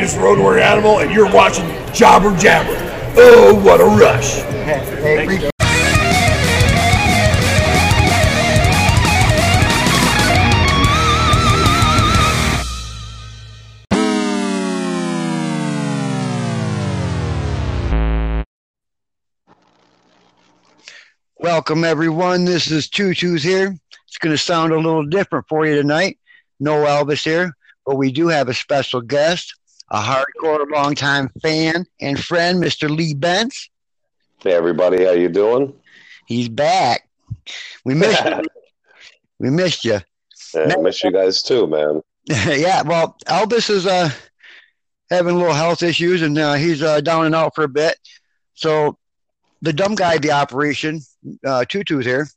greatest road warrior animal, and you're watching Jobber Jabber. Oh, what a rush! Hey, hey, Welcome, everyone. This is Tutu's here. It's going to sound a little different for you tonight. No Elvis here, but we do have a special guest, a hardcore longtime fan and friend, Mr. Lee Benz. Hey, everybody. How you doing? He's back. We missed you. We missed you. Yeah, I miss you guys too, man. yeah, well, Elvis is uh, having a little health issues, and uh, he's uh, down and out for a bit. So the dumb guy, the operation, uh, Tutu's here.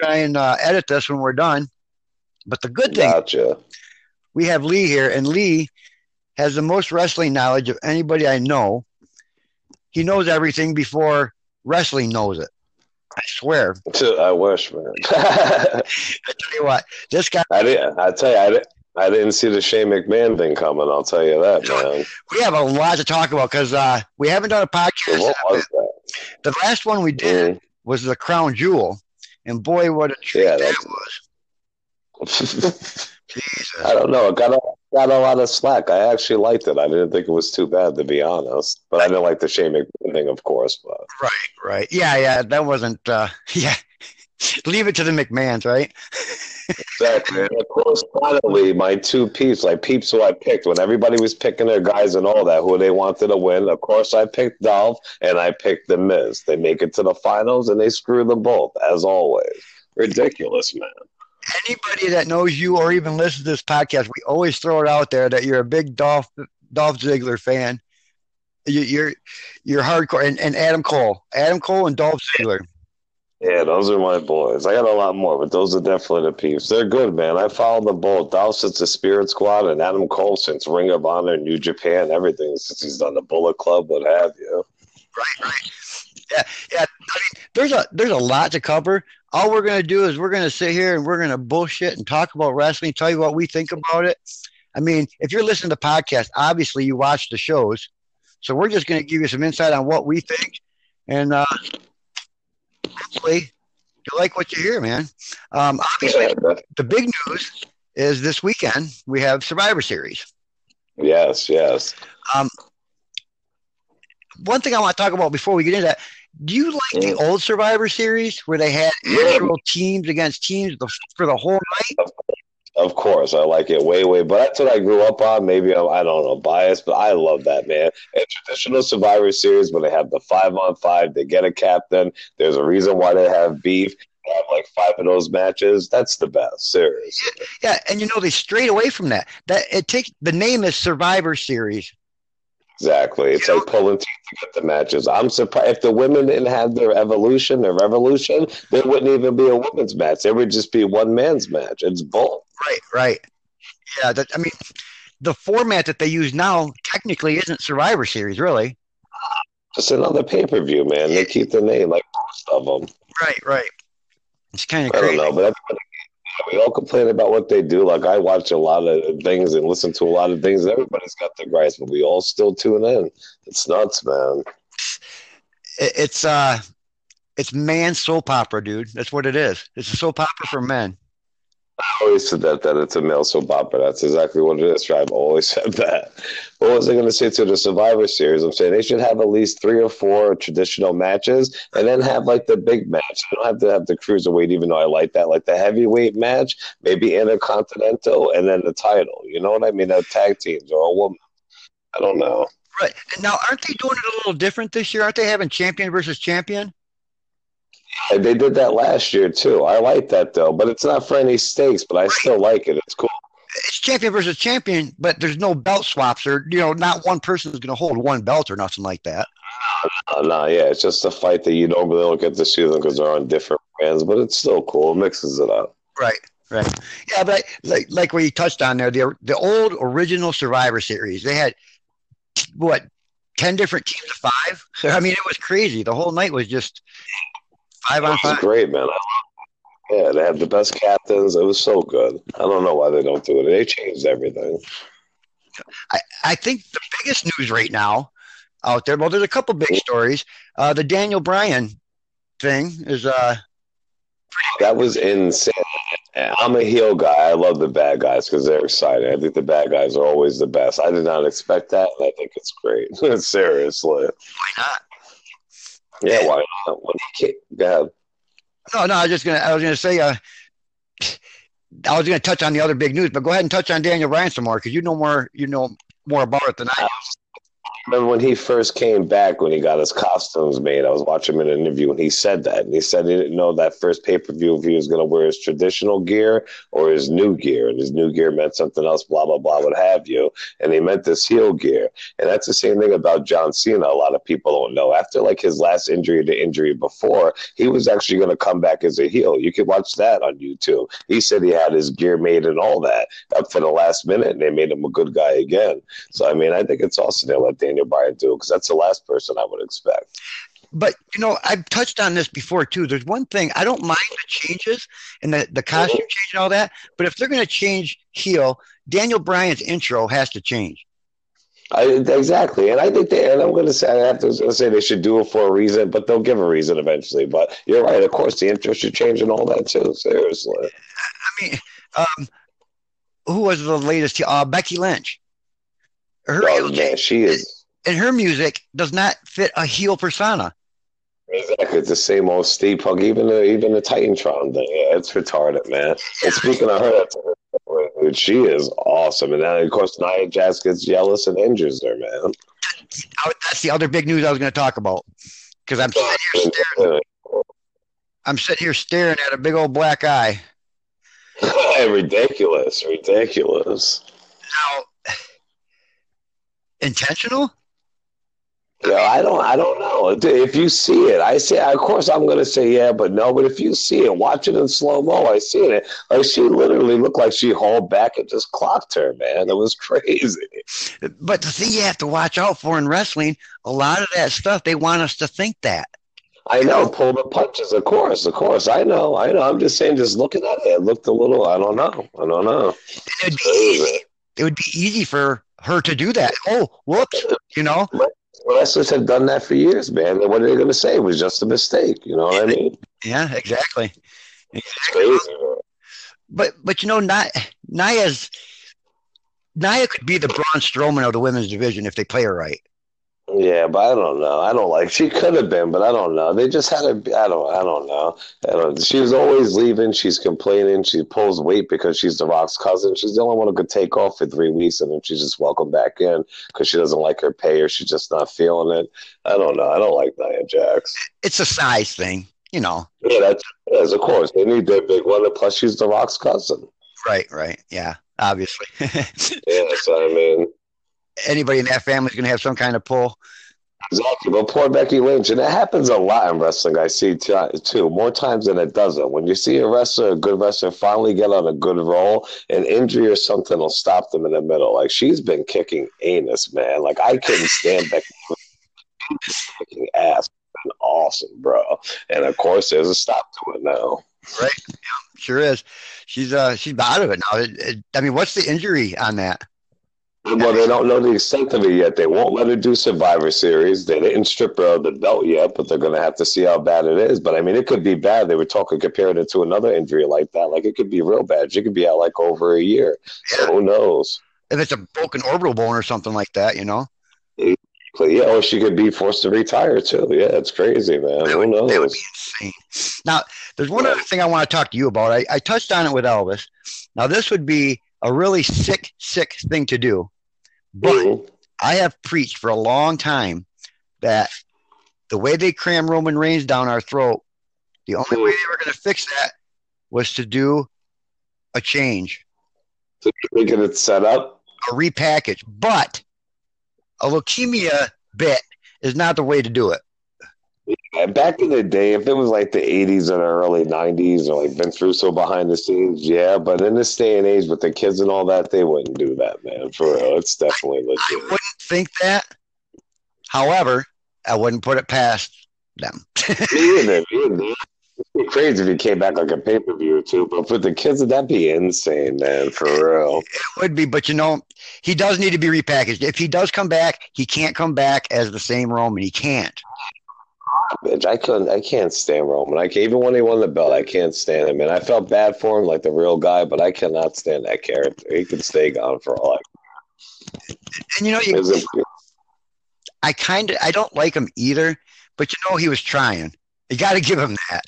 try and uh, edit this when we're done. But the good thing, gotcha. we have Lee here, and Lee has the most wrestling knowledge of anybody I know. He knows everything before wrestling knows it. I swear. I wish, man. I tell you what, this guy. I didn't. I tell you, I didn't. I didn't see the Shane McMahon thing coming. I'll tell you that, man. We have a lot to talk about because uh, we haven't done a podcast. What was that? The last one we did mm. was the Crown Jewel, and boy, what a treat yeah, that was. I don't know. It got a, got a lot of slack. I actually liked it. I didn't think it was too bad, to be honest. But I didn't like the Shane McMahon thing, of course. But right, right, yeah, yeah. That wasn't. Uh, yeah, leave it to the McMahons, right? exactly. And of course, finally, my two peeps, like peeps who I picked when everybody was picking their guys and all that, who they wanted to win. Of course, I picked Dolph and I picked The Miz. They make it to the finals and they screw them both, as always. Ridiculous, man. Anybody that knows you or even listens to this podcast, we always throw it out there that you're a big Dolph Dolph Ziggler fan. You, are you're hardcore, and, and Adam Cole, Adam Cole, and Dolph Ziggler. Yeah, those are my boys. I got a lot more, but those are definitely the peeps. They're good, man. I follow them both. Dolph since the Spirit Squad and Adam Cole since Ring of Honor, New Japan, everything since he's done the Bullet Club, what have you. Right, right. Yeah, yeah. I mean, there's a there's a lot to cover. All we're gonna do is we're gonna sit here and we're gonna bullshit and talk about wrestling, tell you what we think about it. I mean, if you're listening to podcasts, obviously you watch the shows, so we're just gonna give you some insight on what we think, and uh, hopefully you like what you hear, man. Um, obviously, the big news is this weekend we have Survivor Series. Yes, yes. Um, one thing I want to talk about before we get into that, do you like mm. the old Survivor Series where they had actual teams against teams for the whole night? Of course, I like it way, way. But that's what I grew up on. Maybe I'm, I don't know, biased, but I love that man. And traditional Survivor Series, where they have the five on five, they get a captain. There's a reason why they have beef. They have like five of those matches. That's the best. series. Yeah, and you know they strayed away from that. That it takes the name is Survivor Series. Exactly. It's you like know, pulling teeth to get the matches. I'm surprised if the women didn't have their evolution, their revolution, there wouldn't even be a women's match. There would just be one man's match. It's bull. Right, right. Yeah, that, I mean, the format that they use now technically isn't Survivor Series, really. Just another pay per view, man. They keep the name like most of them. Right, right. It's kind of I don't know, but everybody we all complain about what they do. Like I watch a lot of things and listen to a lot of things. Everybody's got their gripes, but we all still tune in. It's nuts, man. It's uh, it's man soap opera, dude. That's what it is. It's a soap opera for men. I always said that that it's a male soap opera. That's exactly what it is. I've always said that. What was I going to say to the Survivor Series? I'm saying they should have at least three or four traditional matches, and then have like the big match. You don't have to have the cruiserweight, even though I like that. Like the heavyweight match, maybe intercontinental, and then the title. You know what I mean? A tag teams or a woman. I don't know. Right now, aren't they doing it a little different this year? Aren't they having champion versus champion? And they did that last year too. I like that though, but it's not for any stakes. But I right. still like it. It's cool. It's champion versus champion, but there's no belt swaps, or you know, not one person is going to hold one belt or nothing like that. No, no, yeah, it's just a fight that you don't really to see them because they're on different brands, but it's still cool. It mixes it up. Right, right, yeah, but like like what you touched on there, the the old original Survivor Series, they had what ten different teams of five. I mean, it was crazy. The whole night was just Five on five. Great, man. Yeah, they had the best captains. It was so good. I don't know why they don't do it. They changed everything. I, I think the biggest news right now out there. Well, there's a couple big stories. Uh, the Daniel Bryan thing is uh That was insane. I'm a heel guy. I love the bad guys because they're exciting. I think the bad guys are always the best. I did not expect that, and I think it's great. Seriously. why not? Yeah, why not? He came, go. No, no, I was just gonna I was gonna say uh I was gonna touch on the other big news, but go ahead and touch on Daniel Bryan some more because you know more you know more about it than I do. Remember when he first came back when he got his costumes made. I was watching him in an interview and he said that. And he said he didn't know that first pay per view if he was going to wear his traditional gear or his new gear. And his new gear meant something else, blah, blah, blah, what have you. And he meant this heel gear. And that's the same thing about John Cena. A lot of people don't know. After like his last injury to injury before, he was actually going to come back as a heel. You can watch that on YouTube. He said he had his gear made and all that up for the last minute and they made him a good guy again. So, I mean, I think it's awesome they let Daniel Bryan do because that's the last person I would expect. But you know, I've touched on this before too. There's one thing I don't mind the changes and the, the costume change and all that, but if they're gonna change heel, Daniel Bryan's intro has to change. I, exactly, and I think they. And I'm going to say, I have to say they should do it for a reason, but they'll give a reason eventually. But you're right. Of course, the intro should change and all that too. Seriously. I mean, um, who was the latest? Uh, Becky Lynch. Her Oh man, she is and her music does not fit a heel persona. exactly it's the same old Steve Punk. Even the even the Titantron thing. Yeah, it's retarded, man. And speaking of her, that's she is awesome. And then of course Nia Jax gets jealous and injures her, man. That's the other big news I was going to talk about because I'm sitting here staring. I'm sitting here staring at a big old black eye. ridiculous, ridiculous. Now, intentional? Yeah, I don't, I don't know. If you see it, I say, of course, I'm going to say yeah, but no. But if you see it, watch it in slow mo. I see it. Like she literally looked like she hauled back and just clocked her, man. It was crazy. But the thing you have to watch out for in wrestling, a lot of that stuff, they want us to think that. I know, pull the punches. Of course, of course. I know, I know. I'm just saying, just looking at it, it looked a little. I don't know. I don't know. It would be easy. It would be easy for her to do that. Oh, whoops! You know, Wrestlers have done that for years, man. And what are they going to say? It was just a mistake. You know what I mean? yeah, exactly. It's crazy. But but you know, Nia, Nia's Nia could be the Braun Strowman of the women's division if they play her right. Yeah, but I don't know. I don't like. She could have been, but I don't know. They just had to. I don't. I don't know. I don't, she was always leaving. She's complaining. She pulls weight because she's the Rock's cousin. She's the only one who could take off for three weeks, and then she's just welcomed back in because she doesn't like her pay or she's just not feeling it. I don't know. I don't like Nia Jax. It's a size thing, you know. Yeah, that's yes, of course they need their big one. Plus, she's the Rock's cousin. Right, right. Yeah, obviously. Yeah, so I mean. Anybody in that family is going to have some kind of pull. Exactly, but poor Becky Lynch, and it happens a lot in wrestling. I see too, more times than it doesn't. When you see a wrestler, a good wrestler, finally get on a good roll, an injury or something will stop them in the middle. Like she's been kicking anus, man. Like I couldn't stand Becky kicking ass. Been awesome, bro. And of course, there's a stop to it now. Right. Yeah, sure is. She's uh she's out of it now. It, it, I mean, what's the injury on that? Well, they don't know the extent of it yet. They won't let her do Survivor Series. They didn't strip her of the belt yet, but they're going to have to see how bad it is. But I mean, it could be bad. They were talking comparing it to another injury like that. Like it could be real bad. She could be out like over a year. So who knows? If it's a broken orbital bone or something like that, you know. Yeah, or she could be forced to retire too. Yeah, it's crazy, man. That Who would, that would be insane. Now, there's one other thing I want to talk to you about. I, I touched on it with Elvis. Now, this would be a really sick, sick thing to do. But Mhm. I have preached for a long time that the way they cram Roman Reigns down our throat, the only way they were going to fix that was to do a change, So you're it set up. a repackage. But a leukemia bit is not the way to do it. And back in the day, if it was like the 80s or the early 90s or like Vince Russo behind the scenes, yeah. But in this day and age with the kids and all that, they wouldn't do that, man. For real. It's definitely I legit. wouldn't think that. However, I wouldn't put it past them. Me either. Me either. be crazy if he came back like a pay per view or two, but for the kids, that'd be insane, man, for real. It would be, but you know, he does need to be repackaged. If he does come back, he can't come back as the same Roman. He can't. Bitch, I couldn't. I can't stand Roman. I can't, even when he won the belt, I can't stand him. And I felt bad for him, like the real guy, but I cannot stand that character. He could stay gone for all. I And you know, you, I kind of I don't like him either, but you know he was trying. You got to give him that.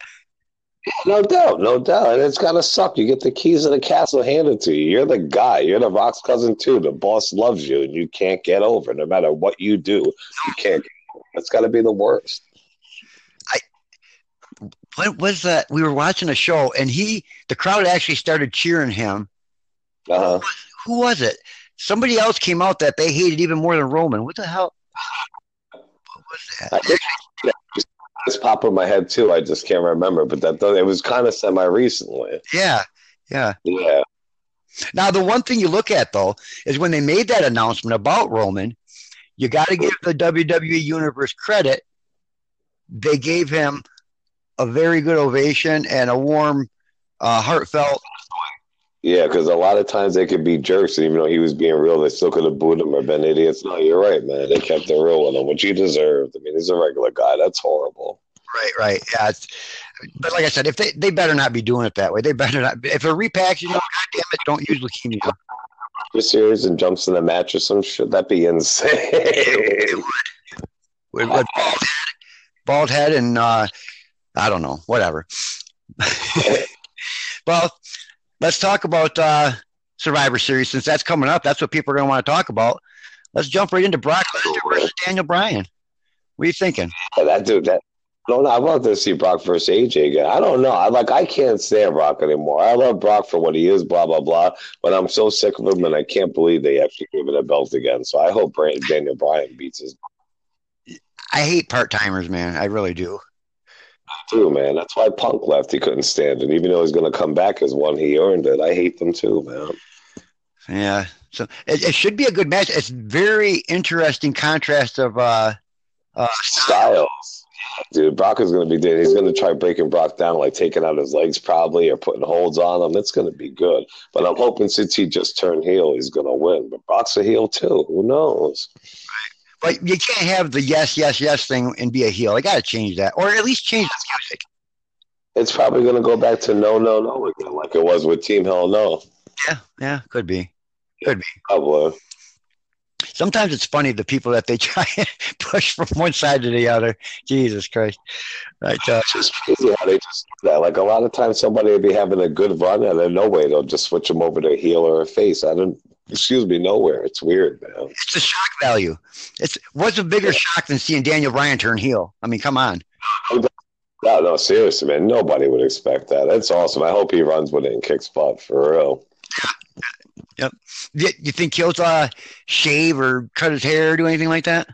No doubt, no doubt. And it's gotta suck. You get the keys of the castle handed to you. You're the guy. You're the Rock's cousin too. The boss loves you and you can't get over. No matter what you do, you can't get over. It's gotta be the worst. What was that? We were watching a show, and he the crowd actually started cheering him. Uh-huh. Who was it? Somebody else came out that they hated even more than Roman. What the hell? What was that? I think it's popped in my head too. I just can't remember. But that it was kind of semi recently. Yeah, yeah. Yeah. Now the one thing you look at though is when they made that announcement about Roman, you got to give the WWE Universe credit. They gave him a very good ovation and a warm, uh, heartfelt. Yeah, because a lot of times they could be jerks, and even though he was being real, they still could have booed him or been idiots. No, you're right, man. They kept it real with him, which he deserved. I mean, he's a regular guy. That's horrible. Right, right. Yeah. It's, but like I said, if they they better not be doing it that way. They better not. If they're repackaging, them, God damn it, don't use leukemia. For series and jumps in the match or some shit, that'd be insane. With, with bald head, bald head, and uh, I don't know, whatever. well, let's talk about uh, Survivor Series since that's coming up. That's what people are going to want to talk about. Let's jump right into Brock Lesnar versus Daniel Bryan. What are you thinking? that dude, that. no. I want to see Brock versus AJ again. I don't know. I like. I can't stand Brock anymore. I love Brock for what he is, blah blah blah. But I'm so sick of him, and I can't believe they actually gave him a belt again. So I hope Daniel Bryan beats his I hate part timers, man. I really do. Too, man. That's why Punk left. He couldn't stand it, even though he's going to come back as one. He earned it. I hate them too, man. Yeah. So it, it should be a good match. It's very interesting contrast of uh, uh, Styles. Dude, Brock is going to be dead. He's going to try breaking Brock down, like taking out his legs probably or putting holds on him. It's going to be good. But I'm hoping since he just turned heel, he's going to win. But Brock's a heel too. Who knows? But you can't have the yes, yes, yes thing and be a heel. I got to change that, or at least change the music. It's probably going to go back to no, no, no again, like it was with Team Hell No. Yeah, yeah, could be. Could be. Probably. Sometimes it's funny the people that they try and push from one side to the other. Jesus Christ! Right, uh, It's just crazy how they just do that. Like a lot of times, somebody will be having a good run, and then no way they'll just switch them over to a heel or a face. I don't. Excuse me, nowhere. It's weird, man. it's the shock value. It's what's a bigger shock than seeing Daniel Bryan turn heel? I mean, come on. No, no, seriously, man. Nobody would expect that. That's awesome. I hope he runs with it and kicks butt for real. You, you think he'll uh, shave or cut his hair or do anything like that?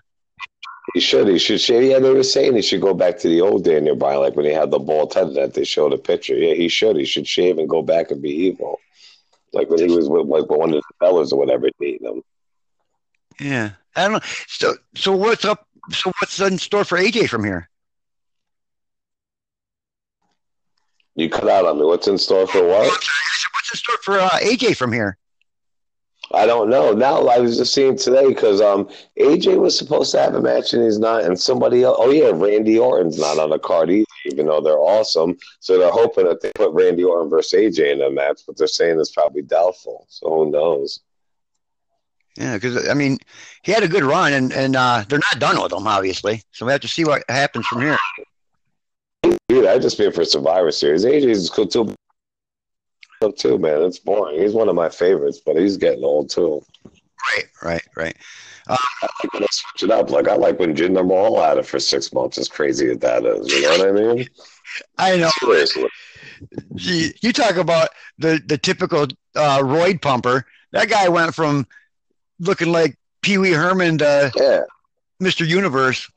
He should. He should shave. Yeah, they were saying he should go back to the old Daniel Bryan, like when he had the bald head that they showed a picture. Yeah, he should. He should shave and go back and be evil, like when he was with like one of the fellas or whatever beating him. Yeah, I don't know. So, so what's up? So what's in store for AJ from here? You cut out on me. What's in store for what? What's in store for uh, AJ from here? I don't know. Now I was just seeing today because um AJ was supposed to have a match and he's not, and somebody else. Oh yeah, Randy Orton's not on the card either, even though they're awesome. So they're hoping that they put Randy Orton versus AJ in a match, but they're saying it's probably doubtful. So who knows? Yeah, because I mean, he had a good run, and and uh, they're not done with him, obviously. So we have to see what happens from here. Dude, I just been for Survivor Series. AJ's cool too. Too man, it's boring. He's one of my favorites, but he's getting old too. Right, right, right. I like when they switch it up. Like I like when Jinder Mahal had it for six months. As crazy as that is, you know what I mean? I know. Seriously. You talk about the the typical uh, roid pumper. That guy went from looking like Pee Wee Herman to Yeah. Mr. Universe.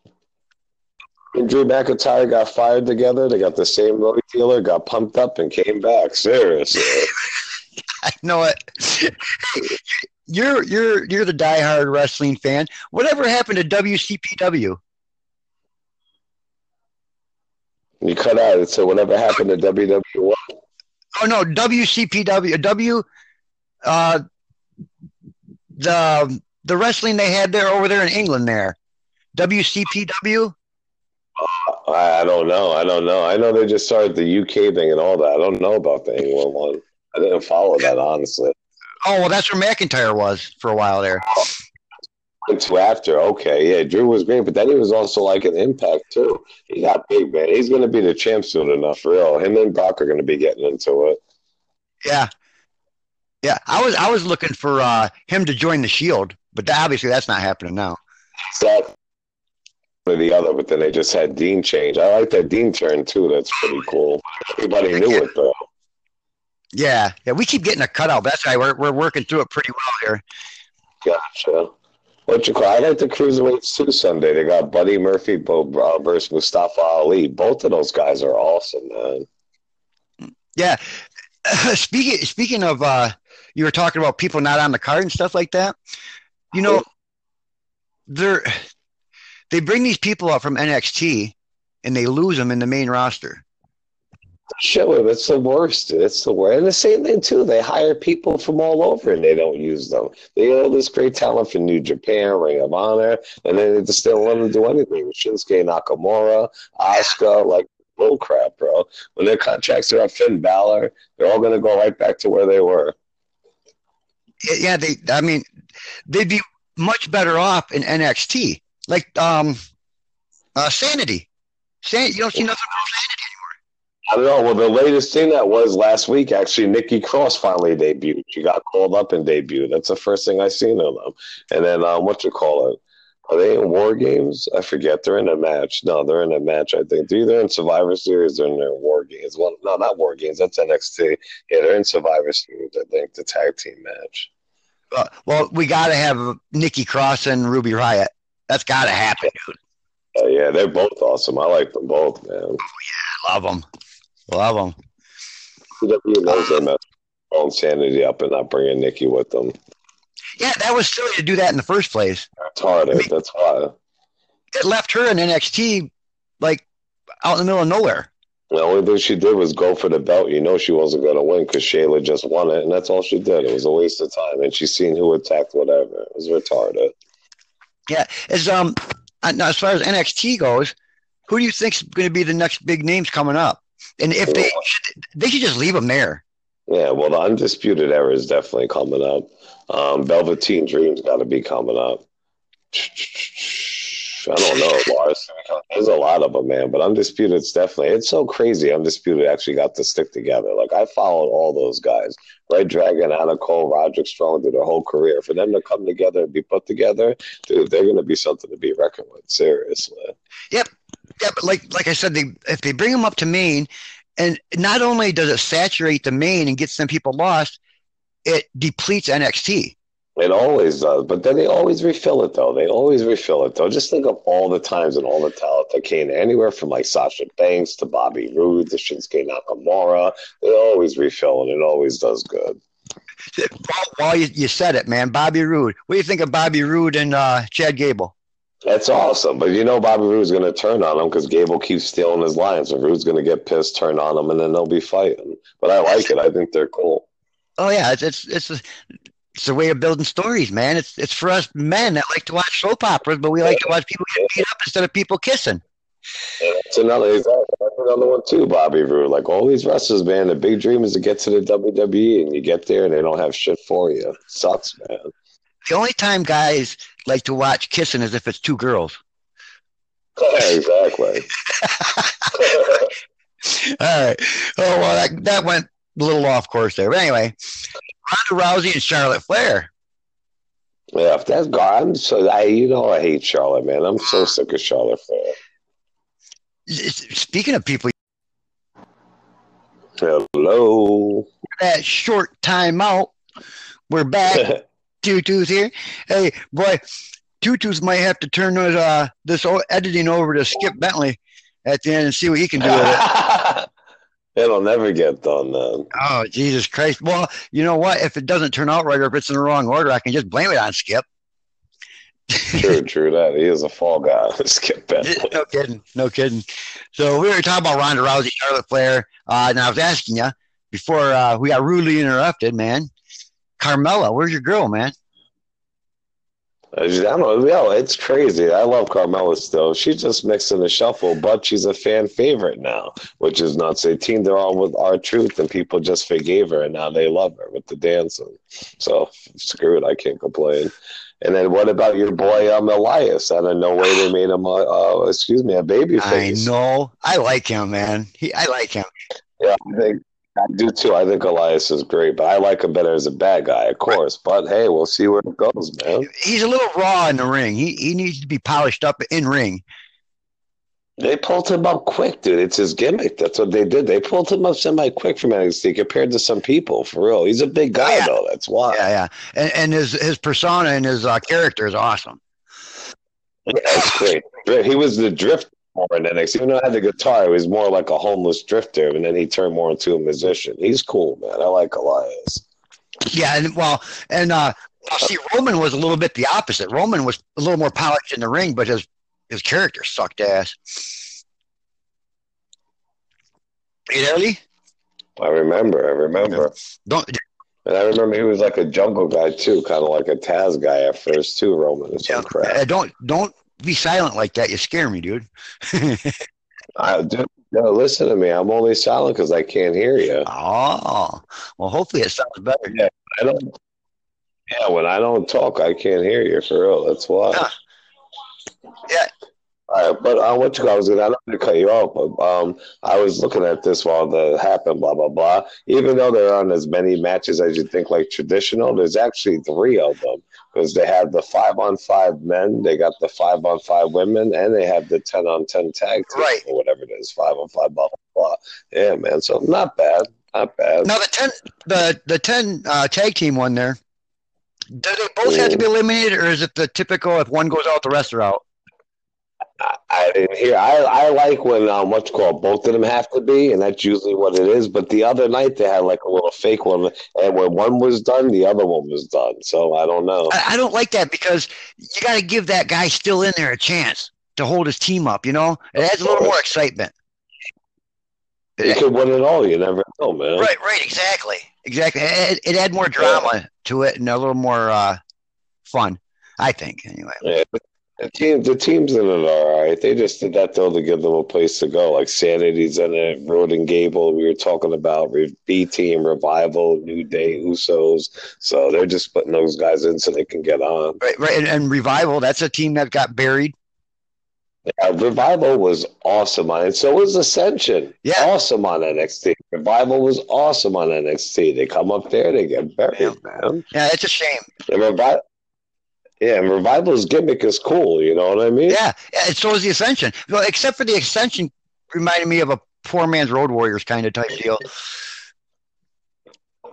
And Drew McIntyre got fired together. They got the same road dealer, got pumped up, and came back. Seriously. I know it. You're you're you're the diehard wrestling fan. Whatever happened to WCPW? You cut out it. So whatever happened to WWE? Oh no, WCPW, W, uh, the the wrestling they had there over there in England there, WCPW. I, I don't know. I don't know. I know they just started the UK thing and all that. I don't know about the England one. I didn't follow that honestly. Oh well, that's where McIntyre was for a while there. To after. Okay, yeah, Drew was great, but then he was also like an impact too. He got big, man. He's going to be the champ soon enough, for real. Him and Brock are going to be getting into it. Yeah, yeah. I was I was looking for uh, him to join the Shield, but that, obviously that's not happening now. That or the other, but then they just had Dean change. I like that Dean turn too. That's pretty cool. Everybody knew it though. Yeah, yeah. We keep getting a cutout. That's why we're we're working through it pretty well here. Gotcha. What you call? I like the cruiserweights too. Sunday they got Buddy Murphy uh, versus Mustafa Ali. Both of those guys are awesome, man. Yeah. speaking speaking of, uh, you were talking about people not on the card and stuff like that. You know, they're they bring these people up from NXT and they lose them in the main roster. Show him it's the worst. It's the worst. And the same thing too. They hire people from all over and they don't use them. They get all this great talent from New Japan, Ring of Honor, and then they just don't want to do anything. Shinsuke Nakamura, Asuka, like bull crap, bro. When their contracts are up, Finn Balor, they're all gonna go right back to where they were. Yeah, they. I mean, they'd be much better off in NXT. Like um, uh, Sanity. San- You don't see nothing from Sanity I don't know. Well, the latest thing that was last week, actually, Nikki Cross finally debuted. She got called up and debuted. That's the first thing I seen of them. And then, um, what you call it? Are they in War Games? I forget. They're in a match. No, they're in a match. I think they're either in Survivor Series or in their War Games. Well, no, not War Games. That's NXT. Yeah, they're in Survivor Series. I think the tag team match. Uh, well, we got to have Nikki Cross and Ruby Riott. That's got to happen, dude. Uh, yeah, they're both awesome. I like them both, man. Oh, yeah, I love them. Love them. WWE knows messed own sanity up and not bringing Nikki with them. Yeah, that was silly to do that in the first place. It's hard. I mean, that's why. It left her in NXT like out in the middle of nowhere. The only thing she did was go for the belt. You know she wasn't going to win because Shayna just won it, and that's all she did. It was a waste of time, and she's seen who attacked whatever. It was retarded. Yeah, as um, as far as NXT goes, who do you think's going to be the next big names coming up? And if they they should just leave them there. Yeah, well, the undisputed era is definitely coming up. Um, Velveteen Dream's got to be coming up. I don't know, Lars. There's a lot of them, man. But Undisputed's definitely. It's so crazy. Undisputed actually got to stick together. Like I followed all those guys. Red Dragon, Adam Cole, Roderick Strong did their whole career. For them to come together and be put together, dude, they're going to be something to be reckoned with. Seriously. Yep. Yeah, but like like I said, they, if they bring them up to Main, and not only does it saturate the main and get some people lost, it depletes NXT. It always does, but then they always refill it though. They always refill it though. Just think of all the times and all the talent that came anywhere from like Sasha Banks to Bobby Roode to Shinsuke Nakamura. They always refill and it always does good. While, while you, you said it, man, Bobby Roode. What do you think of Bobby Roode and uh, Chad Gable? That's awesome. But you know, Bobby Roode's going to turn on him because Gable keeps stealing his lines. And Roode's going to get pissed, turn on him, and then they'll be fighting. But I like it. I think they're cool. Oh yeah, it's it's it's a, it's a way of building stories, man. It's it's for us men that like to watch soap operas, but we like to watch people get beat up instead of people kissing. It's another exactly another one too, Bobby Roode. Like all these wrestlers, man, the big dream is to get to the WWE, and you get there and they don't have shit for you. Sucks, man. The only time guys like to watch kissing as if it's two girls. exactly. All right. Oh well, that that went a little off course there. But anyway, Ronda Rousey and Charlotte Flair. Yeah, if that's God, I'm so I you know I hate Charlotte, man. I'm so sick of Charlotte Flair. Speaking of people, hello. That short time out, we're back. Tutus here. Hey, boy, Tutus might have to turn those, uh, this editing over to Skip Bentley at the end and see what he can do with it. It'll never get done then. Oh, Jesus Christ. Well, you know what? If it doesn't turn out right or if it's in the wrong order, I can just blame it on Skip. True, true that. He is a fall guy. Skip Bentley. no kidding, no kidding. So we were talking about Ronda Rousey, Charlotte Flair, uh, and I was asking you before uh, we got rudely interrupted, man. Carmella, where's your girl, man? I don't know. Yo, it's crazy. I love Carmella still. She's just mixing the shuffle, but she's a fan favorite now, which is not say nuts. They teamed her on with R-Truth, and people just forgave her, and now they love her with the dancing. So screw it. I can't complain. And then what about your boy um, Elias? Out of no way they made him, a, uh, excuse me, a baby face. I know, I like him, man. He, I like him. Yeah, I think I do too. I think Elias is great, but I like him better as a bad guy, of course. But hey, we'll see where it goes, man. He's a little raw in the ring. He he needs to be polished up in ring. They pulled him up quick, dude. It's his gimmick. That's what they did. They pulled him up semi quick from NXT compared to some people, for real. He's a big guy, Yeah. though. That's why. Yeah, yeah. And, and his his persona and his uh, character is awesome. That's great. He was the drift more in NXT. Even though he had the guitar, he was more like a homeless drifter, and then he turned more into a musician. He's cool, man. I like Elias. Yeah, and well, and uh, see, Roman was a little bit the opposite. Roman was a little more polished in the ring, but his his character sucked ass. You Lee? I remember. I remember. Don't And I remember he was like a jungle guy, too, kind of like a Taz guy at first, too, Roman. Some yeah, crap. don't don't be silent like that. You scare me, dude. I, dude, no, listen to me. I'm only silent because I can't hear you. oh, well, hopefully it sounds better. I don't. Yeah, when I don't talk, I can't hear you for real. That's why. Yeah. Yeah. All right, but uh, what you I was gonna, I don't mean to cut you off, but um, I was looking at this while the happened, blah blah blah. Even though there aren't as many matches as you think like traditional, there's actually three of them because they have the five on five men, they got the five on five women, and they have the ten on ten tag team Right. or whatever it is, five on five, blah blah blah. Yeah, man. So not bad, not bad. Now the ten the the ten uh, tag team one there. Do they both have to be eliminated, or is it the typical if one goes out, the rest are out? I, I didn't hear. I, I like when um, what's called both of them have to be, and that's usually what it is. But the other night they had like a little fake one, and when one was done, the other one was done. So I don't know. I, I don't like that because you got to give that guy still in there a chance to hold his team up. You know, it adds a little more excitement. You could win it all. You never know, man. Right, right, exactly, exactly. It, it add more drama to it and a little more uh, fun. I think, anyway. Yeah, the team, the teams in it all right. They just did that though to give them a place to go. Like Sanity's in it, Roode and Gable. We were talking about B Team, Revival, New Day, Usos. So they're just putting those guys in so they can get on. Right, right, and, and revival. That's a team that got buried. Uh, Revival was awesome on it. So was Ascension. Yeah. Awesome on NXT. Revival was awesome on NXT. They come up there, they get buried, Yeah. man. Yeah, it's a shame. And Revi- yeah, and Revival's gimmick is cool. You know what I mean? Yeah, yeah, and so is the Ascension. Well, except for the Ascension, reminded me of a poor man's Road Warriors kind of type deal.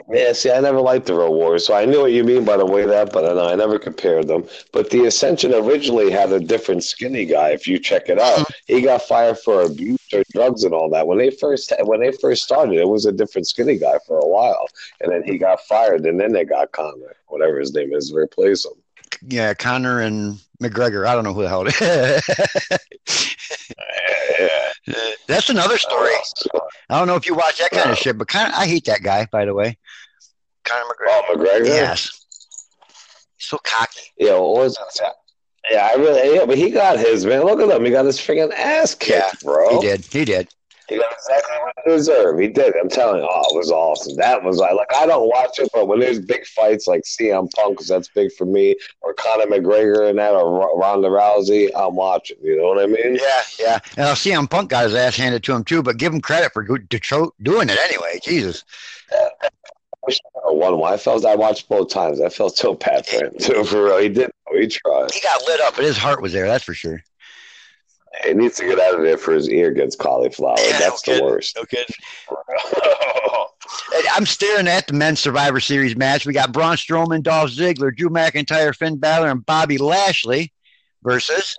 Yeah, see, I never liked the Road Warriors, so I knew what you mean by the way that, but I, know, I never compared them. But the Ascension originally had a different skinny guy. If you check it out, mm-hmm. he got fired for abuse or drugs and all that. When they first when they first started, it was a different skinny guy for a while, and then he got fired, and then they got Connor, whatever his name is, to replace him. Yeah, Connor and McGregor. I don't know who the hell it is. That's another story. Oh, I don't know if you watch that kind of shit, but kind of, I hate that guy, by the way. Conor McGregor. Oh, McGregor. Yes. He's so cocky. Yeah, what was that? Yeah, I really. Yeah, but he got his man. Look at him. He got his freaking ass kicked, bro. He did. He did. He got exactly what he deserved. He did. I'm telling you, oh, it was awesome. That was like, like I don't watch it, but when there's big fights like CM Punk, 'cause that's big for me, or Conor McGregor and that, or R- Ronda Rousey, I'm watching. You know what I mean? Yeah, yeah. And CM Punk got his ass handed to him too, but give him credit for doing it anyway. Jesus. I won one. I felt I watched both times. I felt so bad for him too. For real, he did. He tried. He got lit up, but his heart was there. That's for sure. He needs to get out of there for his ear gets cauliflower. Yeah, That's no the kidding. worst. No kidding. I'm staring at the men's Survivor Series match. We got Braun Strowman, Dolph Ziggler, Drew McIntyre, Finn Balor, and Bobby Lashley versus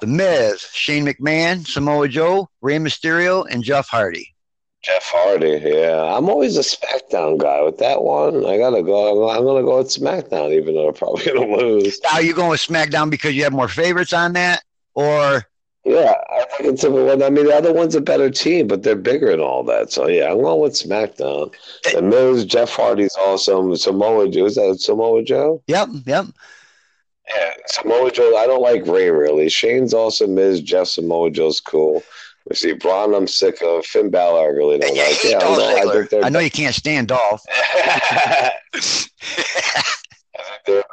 The Miz, Shane McMahon, Samoa Joe, Rey Mysterio, and Jeff Hardy. Jeff Hardy, yeah. I'm always a SmackDown guy with that one. I gotta go. I'm gonna go with SmackDown, even though I'm probably gonna lose. Now, are you going with SmackDown because you have more favorites on that, or Yeah, I think it's a one. I mean, the other one's a better team, but they're bigger and all that. So yeah, I'm going with SmackDown. The Miz, Jeff Hardy's awesome. Samoa Joe, is that Samoa Joe? yep, yep. Yeah, Samoa Joe. I don't like Rey really. Shane's awesome. Miz, Jeff Samoa Joe's cool. We see Braun. I'm sick of Finn Balor. I really don't And like. hate Yeah, Dolph no, I Ziggler. think they're. I know you can't stand Dolph. They're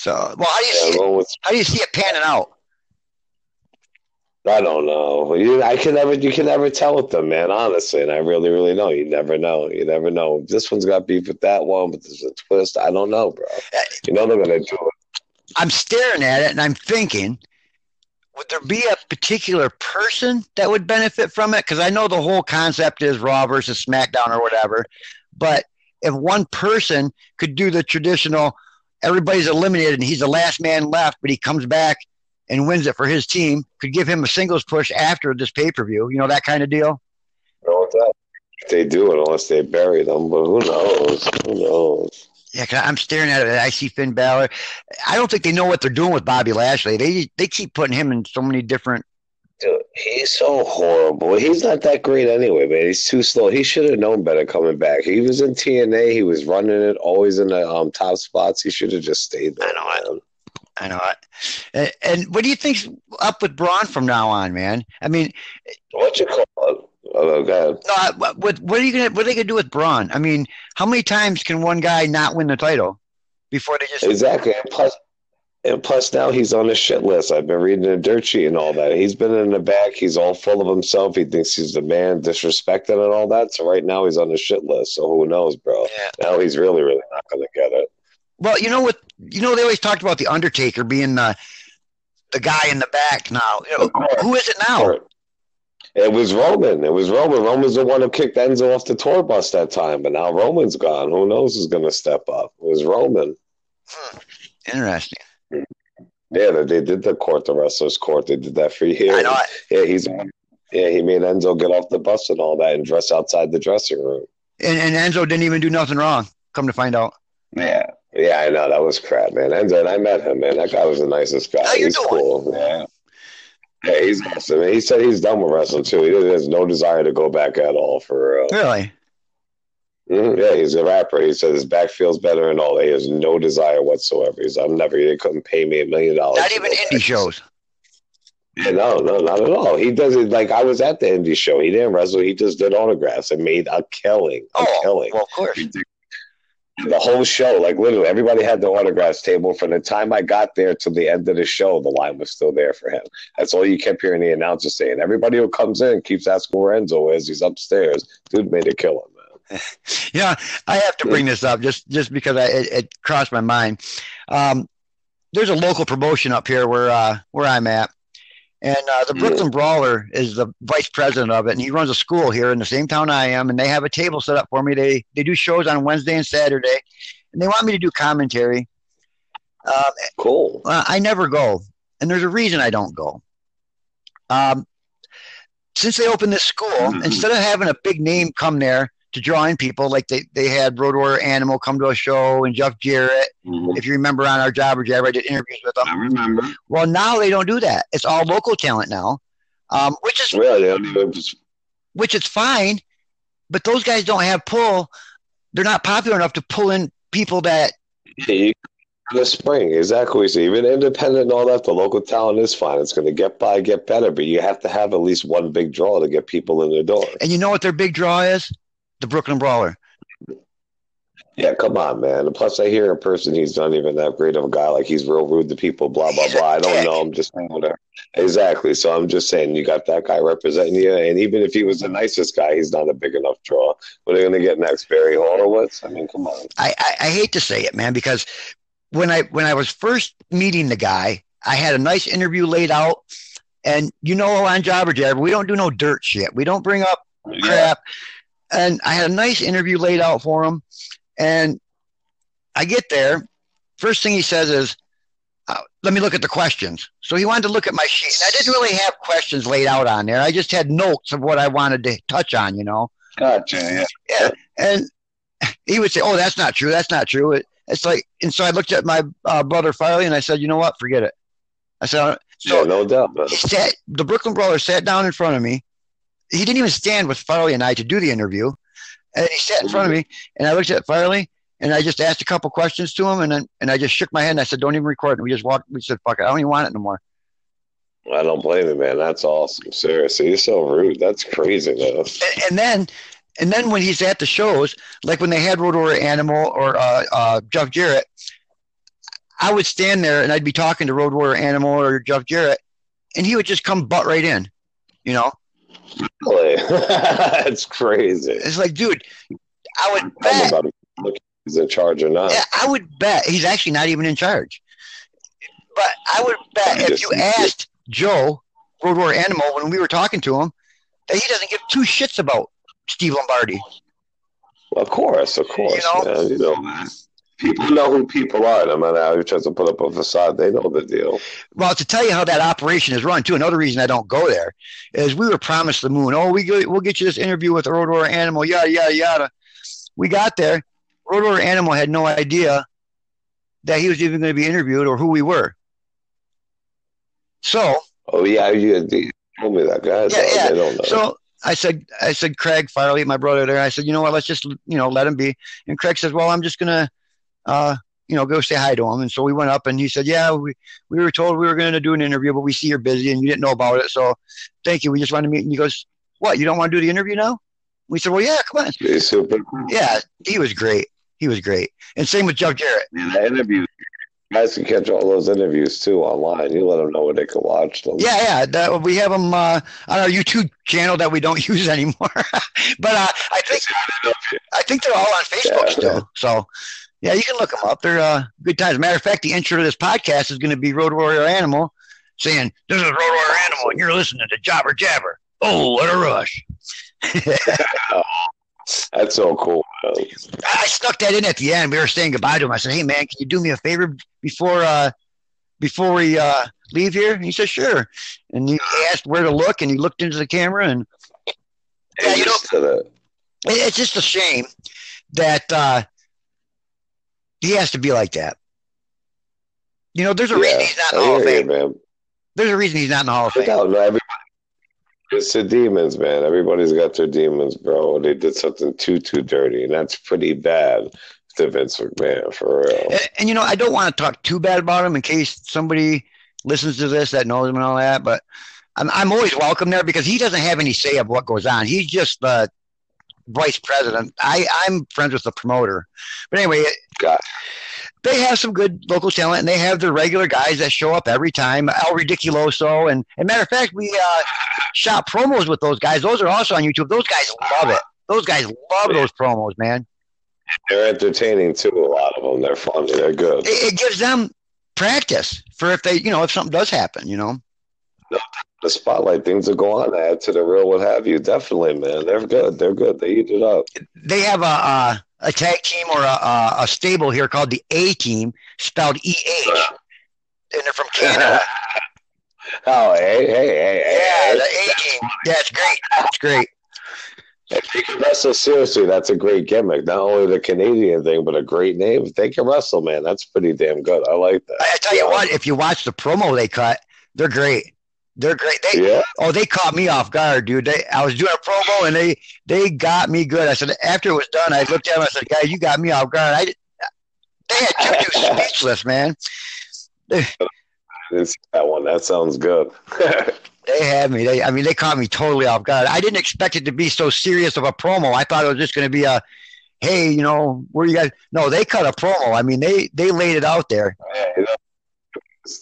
So, well, how do you yeah, see it? with How do you see it panning out? I don't know. You, I can never, you can never tell with them, man. Honestly, and I really, really know. You never know. You never know. This one's got beef with that one, but there's a twist. I don't know, bro. Uh, you know they're gonna do it. I'm staring at it and I'm thinking, would there be a particular person that would benefit from it? Because I know the whole concept is Raw versus SmackDown or whatever. But if one person could do the traditional, everybody's eliminated and he's the last man left, but he comes back and wins it for his team, could give him a singles push after this pay per view, you know, that kind of deal. You know what that? If they do it, unless they bury them, but who knows? Who knows? Yeah, i I'm staring at it. I see Finn Balor. I don't think they know what they're doing with Bobby Lashley. They they keep putting him in so many different. Dude, he's so horrible. He's not that great anyway, man. He's too slow. He should have known better coming back. He was in TNA. He was running it, always in the um, top spots. He should have just stayed there. I know man. I know. And, and what do you think's up with Braun from now on, man? I mean, What you call it? Oh, go ahead. no, I- what what are you gonna what are they gonna do with Braun? I mean, how many times can one guy not win the title before they just? Exactly. And plus, and plus now he's on the shit list. I've been reading the dirt sheet and all that. He's been in the back. He's all full of himself. He thinks he's the man, disrespected and all that. So right now he's on the shit list. So who knows, bro? Yeah. Now he's really, really not going to get it. Well, you know what? You know they always talked about the Undertaker being the the guy in the back. Now, you know, who is it now? It was Roman. It was Roman. Roman's the one who kicked Enzo off the tour bus that time, but now Roman's gone. Who knows who's going to step up? It was Roman. Hmm. Interesting. Yeah, they, did the court, the wrestlers' court. They did that for years. I know. it. Yeah, he's yeah. He made Enzo get off the bus and all that, and dress outside the dressing room. And, and Enzo didn't even do nothing wrong. Come to find out. Yeah, yeah, I know that was crap, man. Enzo, and I met him, man. That guy was the nicest guy. How you he's doing? cool. Yeah. Yeah, he's awesome. He said he's done with wrestling too. He has no desire to go back at all for real. Really? Mhm, Yeah, he's a rapper. He said his back feels better and all that. He has no desire whatsoever. He's I'm never they couldn't pay me a million dollars. Not even indie back. shows. Yeah, no, no, not at all. He does it like I was at the indie show. He didn't wrestle. He just did autographs and made a killing. A Oh, killing. well, of course. The whole show, like literally, everybody had the autographs table. From the time I got there to the end of the show, the line was still there for him. That's all you kept hearing the announcer saying. Everybody who comes in keeps asking where Enzo is. He's upstairs. Dude made a killing, Yeah, I have to bring this up just just because I, it, it crossed my mind. Um, there's a local promotion up here where uh, where I'm at, and uh, the. Brooklyn Brawler is the vice president of it, and he runs a school here in the same town I am, and they have a table set up for me. They they do shows on Wednesday and Saturday, and they want me to do commentary. Um, Cool. uh, I never go, and there's a reason I don't go. Um, since they opened this school, Mhm. instead of having a big name come there to draw in people, like they, they had Road Warrior Animal come to a show and Jeff Jarrett, if you remember on our Jobber Jabber, I did interviews with them. I remember. Well, now they don't do that. It's all local talent now, um, which is Really, they don't even just which is fine, but those guys don't have pull. They're not popular enough to pull in people that the spring, exactly. So even independent and all that, the local talent is fine. It's going to get by, get better, but you have to have at least one big draw to get people in the door. and you know what their big draw is? The Brooklyn Brawler. Yeah, come on, man. And plus, I hear in person he's not even that great of a guy. Like he's real rude to people. Blah blah blah. I don't know. I'm just saying whatever. Exactly. So I'm just saying you got that guy representing you, and even if he was the nicest guy, he's not a big enough draw. What are they going to get next? Barry Horowitz? I mean, come on. I, I, I hate to say it, man, because when I when I was first meeting the guy, I had a nice interview laid out, and you know, on Jobber Jabber, we don't do no dirt shit. We don't bring up crap. And I had a nice interview laid out for him, and I get there. First thing he says is, uh, let me look at the questions. So he wanted to look at my sheet. And I didn't really have questions laid out on there. I just had notes of what I wanted to touch on, you know. Gotcha. Yeah. Yeah. And he would say, "Oh, that's not true. That's not true." It, it's like, and so I looked at my uh, brother Farley and I said, "You know what? Forget it." I said, "So yeah, no doubt. Brother. he sat. The Brooklyn Brawler sat down in front of me. He didn't even stand with Farley and I to do the interview, and he sat in front of me. And I looked at Farley and I just asked a couple questions to him, and then and I just shook my head and I said, "Don't even record." And we just walked. We said, "Fuck it. I don't even want it no more." I don't blame you, man. That's awesome. Seriously, you're so rude. That's crazy, man. And, and then. And then when he's at the shows, like when they had Road Warrior Animal or uh, uh, Jeff Jarrett, I would stand there and I'd be talking to Road Warrior Animal or Jeff Jarrett, and he would just come butt right in, you know. Really? That's crazy. It's like, dude, I would bet, about look if he's in charge or not. yeah, I would bet he's actually not even in charge. But I would bet if you asked Joe Road Warrior Animal when we were talking to him that he doesn't give two shits about Steve Lombardi. Of course, of course, You know? man. You know, people know who people are. No matter how you try to put up a facade, they know the deal. Well, to tell you how that operation is run, too, another reason I don't go there is we were promised the moon. Oh, we go, we'll get you this interview with the Road Warrior Animal, yada, yada, yada. We got there. Road Warrior Animal had no idea that he was even going to be interviewed or who we were. So, Oh yeah, you, you told me that, guys. Yeah, yeah. They don't know. so I said, I said, Craig Farley, my brother there. I said, you know what? Let's just, you know, let him be. And Craig says, well, I'm just gonna, uh, you know, go say hi to him. And so we went up, and he said, yeah, we we were told we were going to do an interview, but we see you're busy and you didn't know about it. So thank you. We just wanted to meet. And he goes, what? You don't want to do the interview now? We said, well, yeah, come on. Super. Yeah, he was great. He was great. And same with Jeff Jarrett. The interview. Guys can catch all those interviews too online. You let them know where they can watch them. Yeah, yeah. That, we have them uh, on our YouTube channel that we don't use anymore. but uh, I think I think they're all on Facebook Yeah. still. So yeah, you can look them up. They're uh, good times. Matter of fact, the intro to this podcast is going to be Road Warrior Animal saying, "This is Road Warrior Animal, and you're listening to Jobber Jabber." Oh, what a rush! That's so cool. Man. I stuck that in at the end. We were saying goodbye to him. I said, "Hey, man, can you do me a favor before uh, before we uh, leave here?" And he said, "Sure." And he asked where to look, and he looked into the camera, and yeah, you know, Just to the- it- it's just a shame that uh, he has to be like that. You know, there's a reason he's not in the Hall of hear you, Fame. man. There's a reason he's not in the Hall of Fame. doubt, man. Everybody, it's the demons, man. Everybody's got their demons, bro. They did something too, too dirty, and that's pretty bad to Vince McMahon, for real. And, and you know, I don't want to talk too bad about him in case somebody listens to this that knows him and all that. But I'm, I'm always welcome there because he doesn't have any say of what goes on. He's just the vice president. I, I'm friends with the promoter. But anyway, Got- they have some good local talent and they have their regular guys that show up every time. El Ridiculoso. And, and matter of fact, we uh, shot promos with those guys. Those are also on YouTube. Those guys love it. Those guys love those promos, man. They're entertaining too. A lot of them. They're funny. They're good. It, it gives them practice for if they, you know, if something does happen, you know. The spotlight things that go on add to the real, what have you. Definitely, man. They're good. They're good. They eat it up. They have a a, a tag team or a, a, a stable here called the A Team, spelled E H, and they're from Canada. oh, hey, hey, hey, yeah, hey. the A Team. Yeah, it's great. It's great. If they can wrestle seriously, that's a great gimmick. Not only the Canadian thing, but a great name. If they can wrestle, man, that's pretty damn good. I like that. I tell you what, if you watch the promo they cut, they're great. They're great. They Yeah, oh, they caught me off guard, dude. They I was doing a promo and they they got me good. I said after it was done, I looked at them. I said, "Guys, you got me off guard." I did- they had you speechless, man. I didn't see that one. That sounds good. They had me. They, I mean, they caught me totally off guard. I didn't expect it to be so serious of a promo. I thought it was just going to be a, hey, you know, where you guys? No, they cut a promo. I mean, they they laid it out there. Hey,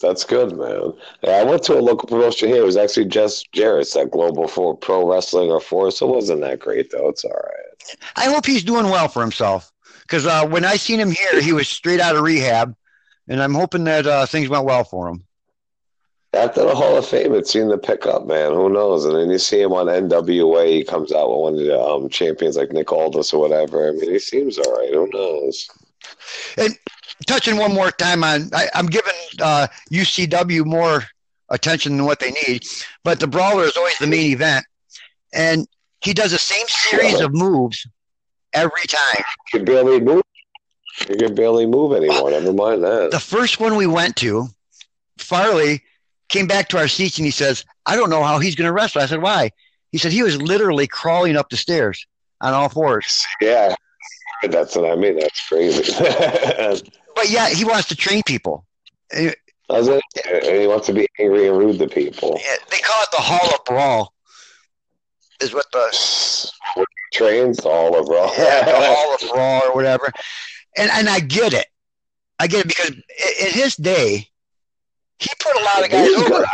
that's good, man. Yeah, I went to a local promotion here. It was actually just Jarrett's at Global for Pro Wrestling or Force. It wasn't that great though. It's all right. I hope he's doing well for himself because uh, when I seen him here, he was straight out of rehab, and I'm hoping that uh, things went well for him. After the Hall of Fame, it seemed to pick up, man. Who knows? And then you see him on NWA. He comes out with one of the um, champions like Nick Aldis or whatever. I mean, he seems all right. Who knows? And touching one more time on, I, I'm giving uh, UCW more attention than what they need, but the brawler is always the main event, and he does the same series of moves every time. You can barely move. You can barely move anymore. Never mind that. The first one we went to, Farley came back to our seats and he says, I don't know how he's going to wrestle. I said, why? He said he was literally crawling up the stairs on all fours. Yeah, that's what I mean. That's crazy. But yeah, he wants to train people. Does it? And he wants to be angry and rude to people. yeah, They call it the Hall of Brawl, is what the, Trains all over. yeah, the Hall of Brawl or whatever. And and I get it. I get it because in his day, he put a lot of guys over.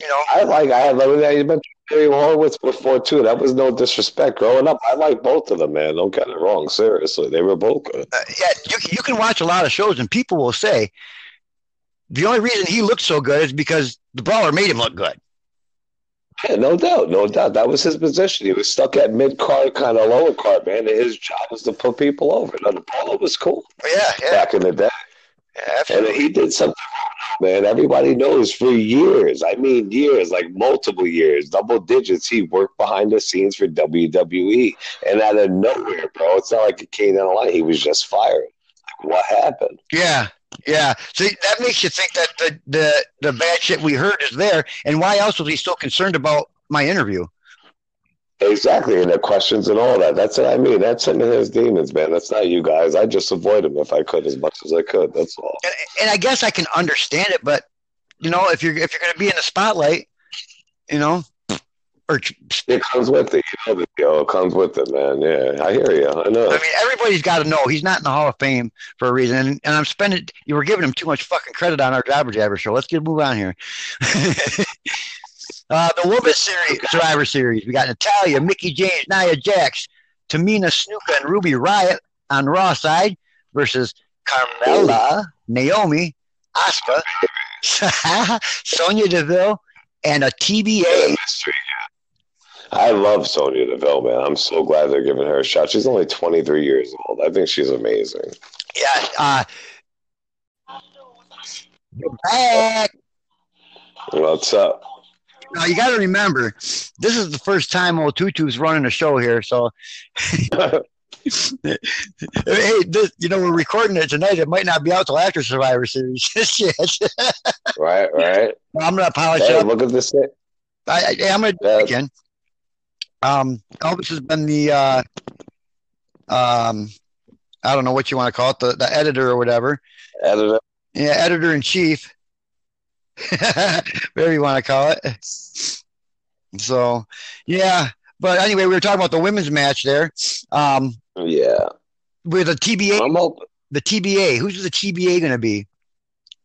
You know, I like. I. I mean, you mentioned Barry Horowitz before too. That was no disrespect. Growing up, I like both of them, man. Don't get it wrong. Seriously, they were both good. uh, yeah, you, you can watch a lot of shows and people will say the only reason he looked so good is because the brawler made him look good. Yeah, no doubt, no doubt. That was his position. He was stuck at mid card, kind of lower card, man. And his job was to put people over. Now, the brawler was cool Yeah, yeah, back in the day. Yeah And he did something, man. Everybody knows for years. I mean, years, like multiple years, double digits. He worked behind the scenes for WWE, and out of nowhere, bro, it's not like it came down the line. He was just fired. Like, what happened? Yeah, yeah. See, that makes you think that the, the the bad shit we heard is there, and why else was he so concerned about my interview? Exactly, and the questions and all that. That's what I mean. That's him and his demons, man. That's not you guys. I just avoid him if I could, as much as I could. That's all. And, and I guess I can understand it, but you know, if you're if you're going to be in the spotlight, you know, or It comes with it, you know. Yo, it comes with it, man. Yeah, I hear you. I know. I mean, everybody's got to know he's not in the Hall of Fame for a reason. And, and I'm spending, you were giving him too much fucking credit on our Jobber Jabber show. Let's get move on here. uh, the Women's Series, Survivor Series. We got Natalya, Mickie James, Nia Jax, Tamina Snuka, and Ruby Riott on Raw side versus Carmella, Naomi, Asuka, Sonya Deville, and a TBA. I love Sonya Deville, man. I'm so glad they're giving her a shot. She's only 23 years old. I think she's amazing. Yeah, uh, you're back. What's up? Now you got to remember, this is the first time old Tutu's running a show here. So, hey, this, you know, we're recording it tonight. It might not be out till after Survivor Series. Right, right. I'm gonna polish Hey, up. look at this. thing. I, I, I'm gonna do Yeah. it again. Um, Elvis has been the, uh, um, I don't know what you want to call it, the, the editor or whatever. Editor. Yeah, editor in chief. Whatever you want to call it. So, yeah. But anyway, we were talking about the women's match there. Um, Yeah. with the TBA, I'm the TBA. Who's the TBA going to be?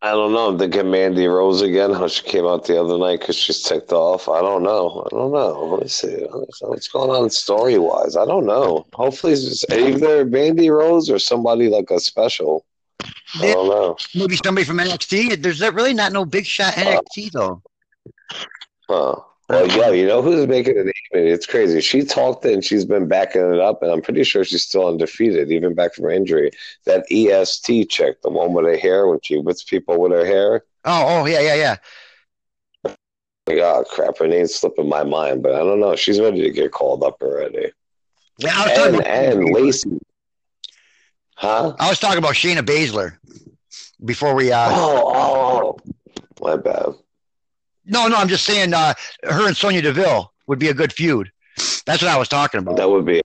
I don't know. I'm thinking Mandy Rose again. How she came out the other night because she's ticked off. I don't know. I don't know. Let me see. What's going on story wise? I don't know. Hopefully, it's either Mandy Rose or somebody like a special. I don't know. Maybe somebody from NXT. There's really not no big shot NXT though. Huh. Well, yeah, you know who's making it? It's crazy. She talked and she's been backing it up, and I'm pretty sure she's still undefeated, even back from injury. That EST chick, the one with her hair, when she whips people with her hair. Oh, oh yeah, yeah, yeah. Like, oh crap, her name's slipping my mind, but I don't know. She's ready to get called up already. Yeah, I was talking And and Lacey, huh? I was talking about Shayna Baszler before we. uh Oh, oh, my bad. No, no, I'm just saying. uh Her and Sonya Deville would be a good feud. That's what I was talking about. That would be.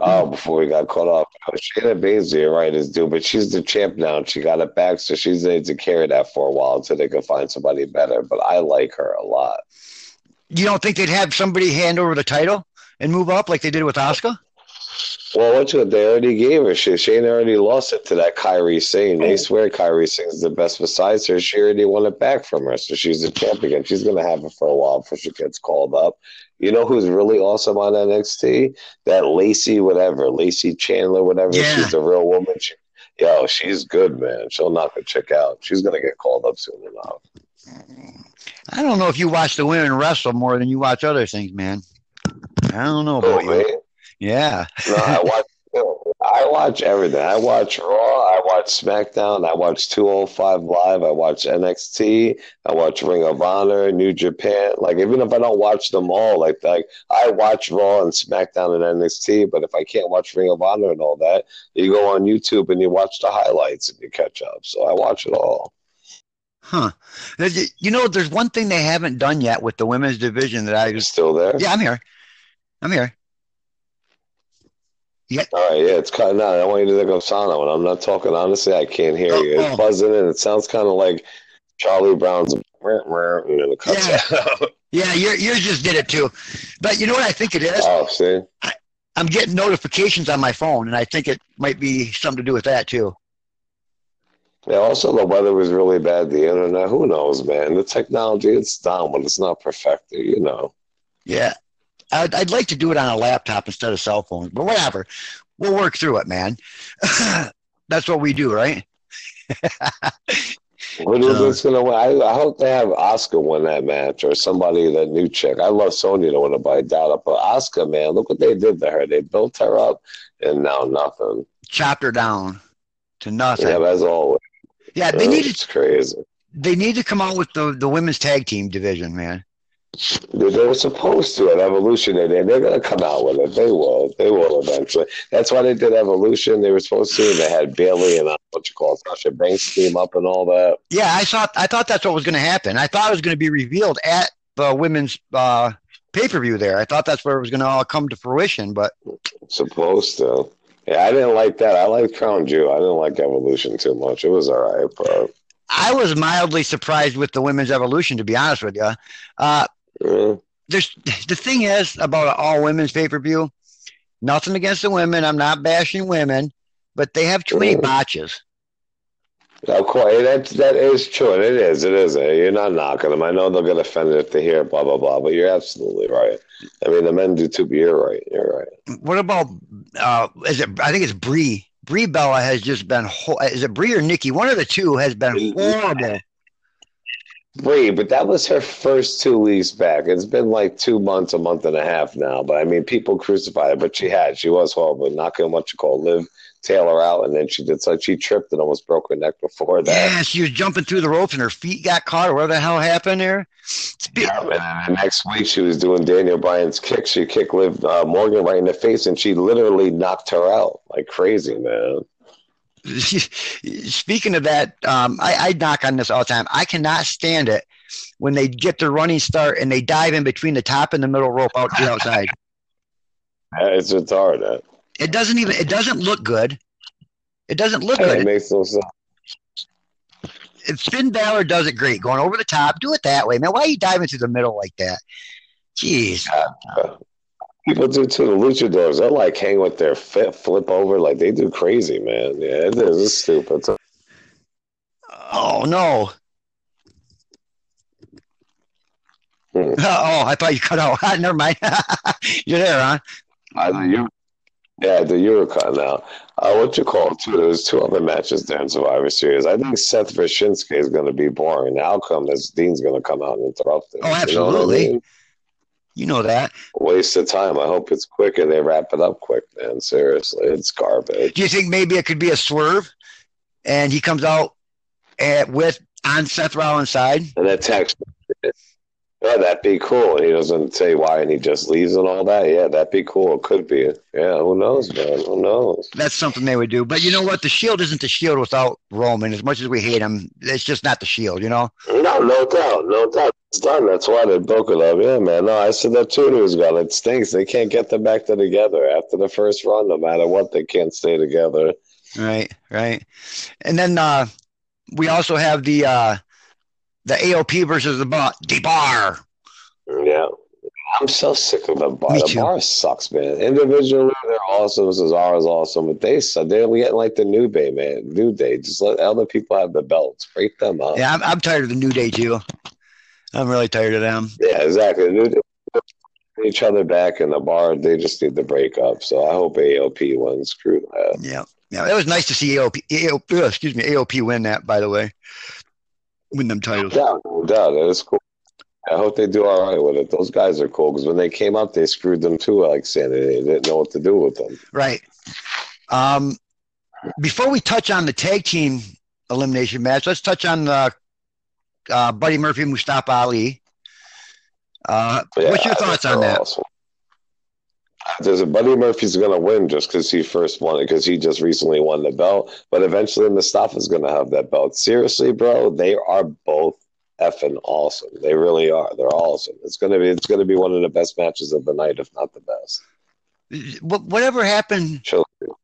Oh, before we got caught off, Shayna Baszler, right, is due, but she's the champ now. and She got it back, so she's needs to carry that for a while until they can find somebody better. But I like her a lot. You don't think they'd have somebody hand over the title and move up like they did with Asuka? Well, what you they already gave her. She, Shayna already lost it to that Kairi Sane. They oh. swear Kairi Sane's the best besides her. She already won it back from her, so she's the champ again. She's gonna have it for a while before she gets called up. You know who's really awesome on NXT? That Lacey, whatever, Lacey Chandler, whatever. Yeah. She's a real woman. She, yo, she's good, man. She'll knock a chick out. She's gonna get called up soon enough. I don't know if you watch the women wrestle more than you watch other things, man. I don't know Oh, about man. Yeah. No, I watch. I watch everything. I watch Raw. I watch SmackDown. I watch 205 Live. I watch NXT. I watch Ring of Honor, New Japan. Like even if I don't watch them all, like like I watch Raw and SmackDown and NXT. But if I can't watch Ring of Honor and all that, you go on YouTube and you watch the highlights and you catch up. So I watch it all. Huh. Uh, you know, there's one thing they haven't done yet with the women's division that I You're still there? Yeah, I'm here. I'm here. Yeah. All right, yeah, it's cutting out. I want you to think of Sana when I'm not talking. Honestly, I can't hear Oh, you. oh. It's buzzing and it sounds kind of like Charlie Brown's it cuts Yeah. Yeah, your, yours just did it too. But you know what I think it is? oh, see? I'm getting notifications on my phone, and I think it might be something to do with that too. Yeah, also the weather was really bad, the internet. Who knows, man? The technology, it's down, but it's not perfected, you know. Yeah. I'd, I'd like to do it on a laptop instead of cell phones, but whatever. We'll work through it, man. That's what we do, right? What is it's gonna win? I, I hope they have Asuka win that match or somebody that new chick. I love Sonya to win it, I doubt. But Asuka, man, look what they did to her. They built her up, and now nothing. Chopped her down to nothing. Yeah, as always. Yeah, they need to It's crazy. they need to come out with the, the women's tag team division, man. They, they were supposed to at Evolution. Did. They're gonna come out with it. They will. They will eventually. That's why they did Evolution. They were supposed to. They had Bayley and uh, what you call it, Sasha Banks team up and all that. Yeah, I thought I thought that's what was going to happen. I thought it was going to be revealed at the women's uh, pay per view. There, I thought that's where it was going to all come to fruition. But Supposed to. Yeah, I didn't like that. I liked Crown Jew. I didn't like Evolution too much. It was all right, but I was mildly surprised with the women's evolution, to be honest with you. Uh, there's the thing is about all women's pay per view. Nothing against the women. I'm not bashing women, but they have too many botches. of course, that that is true. and It is. It is. You're not knocking them. I know they'll get offended if they hear blah blah blah, but you're absolutely right. I mean, the men do too. You're right. You're right. What about uh, is it? I think it's Brie. Brie Bella has just been. Ho- is it Brie or Nikki? One of the two has been horrible. Brie, but that was her first two weeks back. It's been like two months, a month and a half now. But I mean, people crucified her, but she had. She was horrible, knocking what you call Liv Taylor out, and then she did like she tripped and almost broke her neck before that. Yeah, she was jumping through the ropes and her feet got caught. Or what the hell happened there? Spe- Yeah, and then the next week she was doing Daniel Bryan's kick. She kicked Liv uh, Morgan right in the face, and she literally knocked her out like crazy, man. Speaking of that, um, I, I knock on this all the time. I cannot stand it when they get their running start and they dive in between the top and the middle rope out to the outside. Yeah, It's retarded. It doesn't even. It doesn't look good. It doesn't look It good. makes no sense. If Finn Balor does it great, going over the top, do it that way, man. Why are you diving through the middle like that? Jeez. People do too. The luchadors, they're like hang with their fit, flip over, like they do crazy, man. Yeah, it is. It's stupid. Oh no. Hmm. Oh, I thought you cut out. Never mind. You're there, huh? I know you. Yeah, the Eurocon now. Uh, what you call it too? There's two other matches there in Survivor Series. I think Seth versus Shinsuke is going to be boring. The outcome is Dean's going to come out and interrupt it. Oh, You know what I absolutely. mean? You know that. Waste of time. I hope it's quick and they wrap it up quick, man. Seriously, it's garbage. Do you think maybe it could be a swerve, and he comes out at, with on Seth Rollins' side? And that text, yeah, that'd be cool. And he doesn't say why, and he just leaves and all that. Yeah, that'd be cool. It could be. Yeah, who knows, man? Who knows? That's something they would do. But you know what? The Shield isn't the Shield without Roman. As much as we hate him, it's just not the Shield. You know. No, no doubt, no doubt. It's done. That's why they broke it up. Yeah, man. No, I said that two years ago. It stinks. They can't get them back to together after the first run. No matter what, they can't stay together. Right, right. And then uh, we also have the uh, the AOP versus the bar. The bar. Yeah. I'm so sick of the bar. Me The too. bar sucks, man. Individually, they're awesome. Cesaro is awesome, but they suck. They're getting like the New Day, man. New Day. Just let other people have the belts. Break them up. Yeah, I'm, I'm tired of the New Day too. I'm really tired of them. Yeah, exactly. The New Day each other back in the bar. They just need to break up. So I hope AOP wins. Screw that. Yeah, yeah. It was nice to see AOP. AOP excuse me, AOP win that. By the way, win them titles. doubt, no doubt. It is cool. I hope they do all right with it. Those guys are cool because when they came up, they screwed them too. Like saying they didn't know what to do with them. Right. Um, before we touch on the tag team elimination match, let's touch on the uh, Buddy Murphy Mustafa Ali. Uh, Yeah, what's your thoughts on that? awesome. There's a Buddy Murphy's going to win just because he first won it because he just recently won the belt. But eventually, Mustafa's going to have that belt. Seriously, bro, they are both effing awesome. They really are. They're awesome. It's going to be it's going to be one of the best matches of the night, if not the best. What, whatever happened?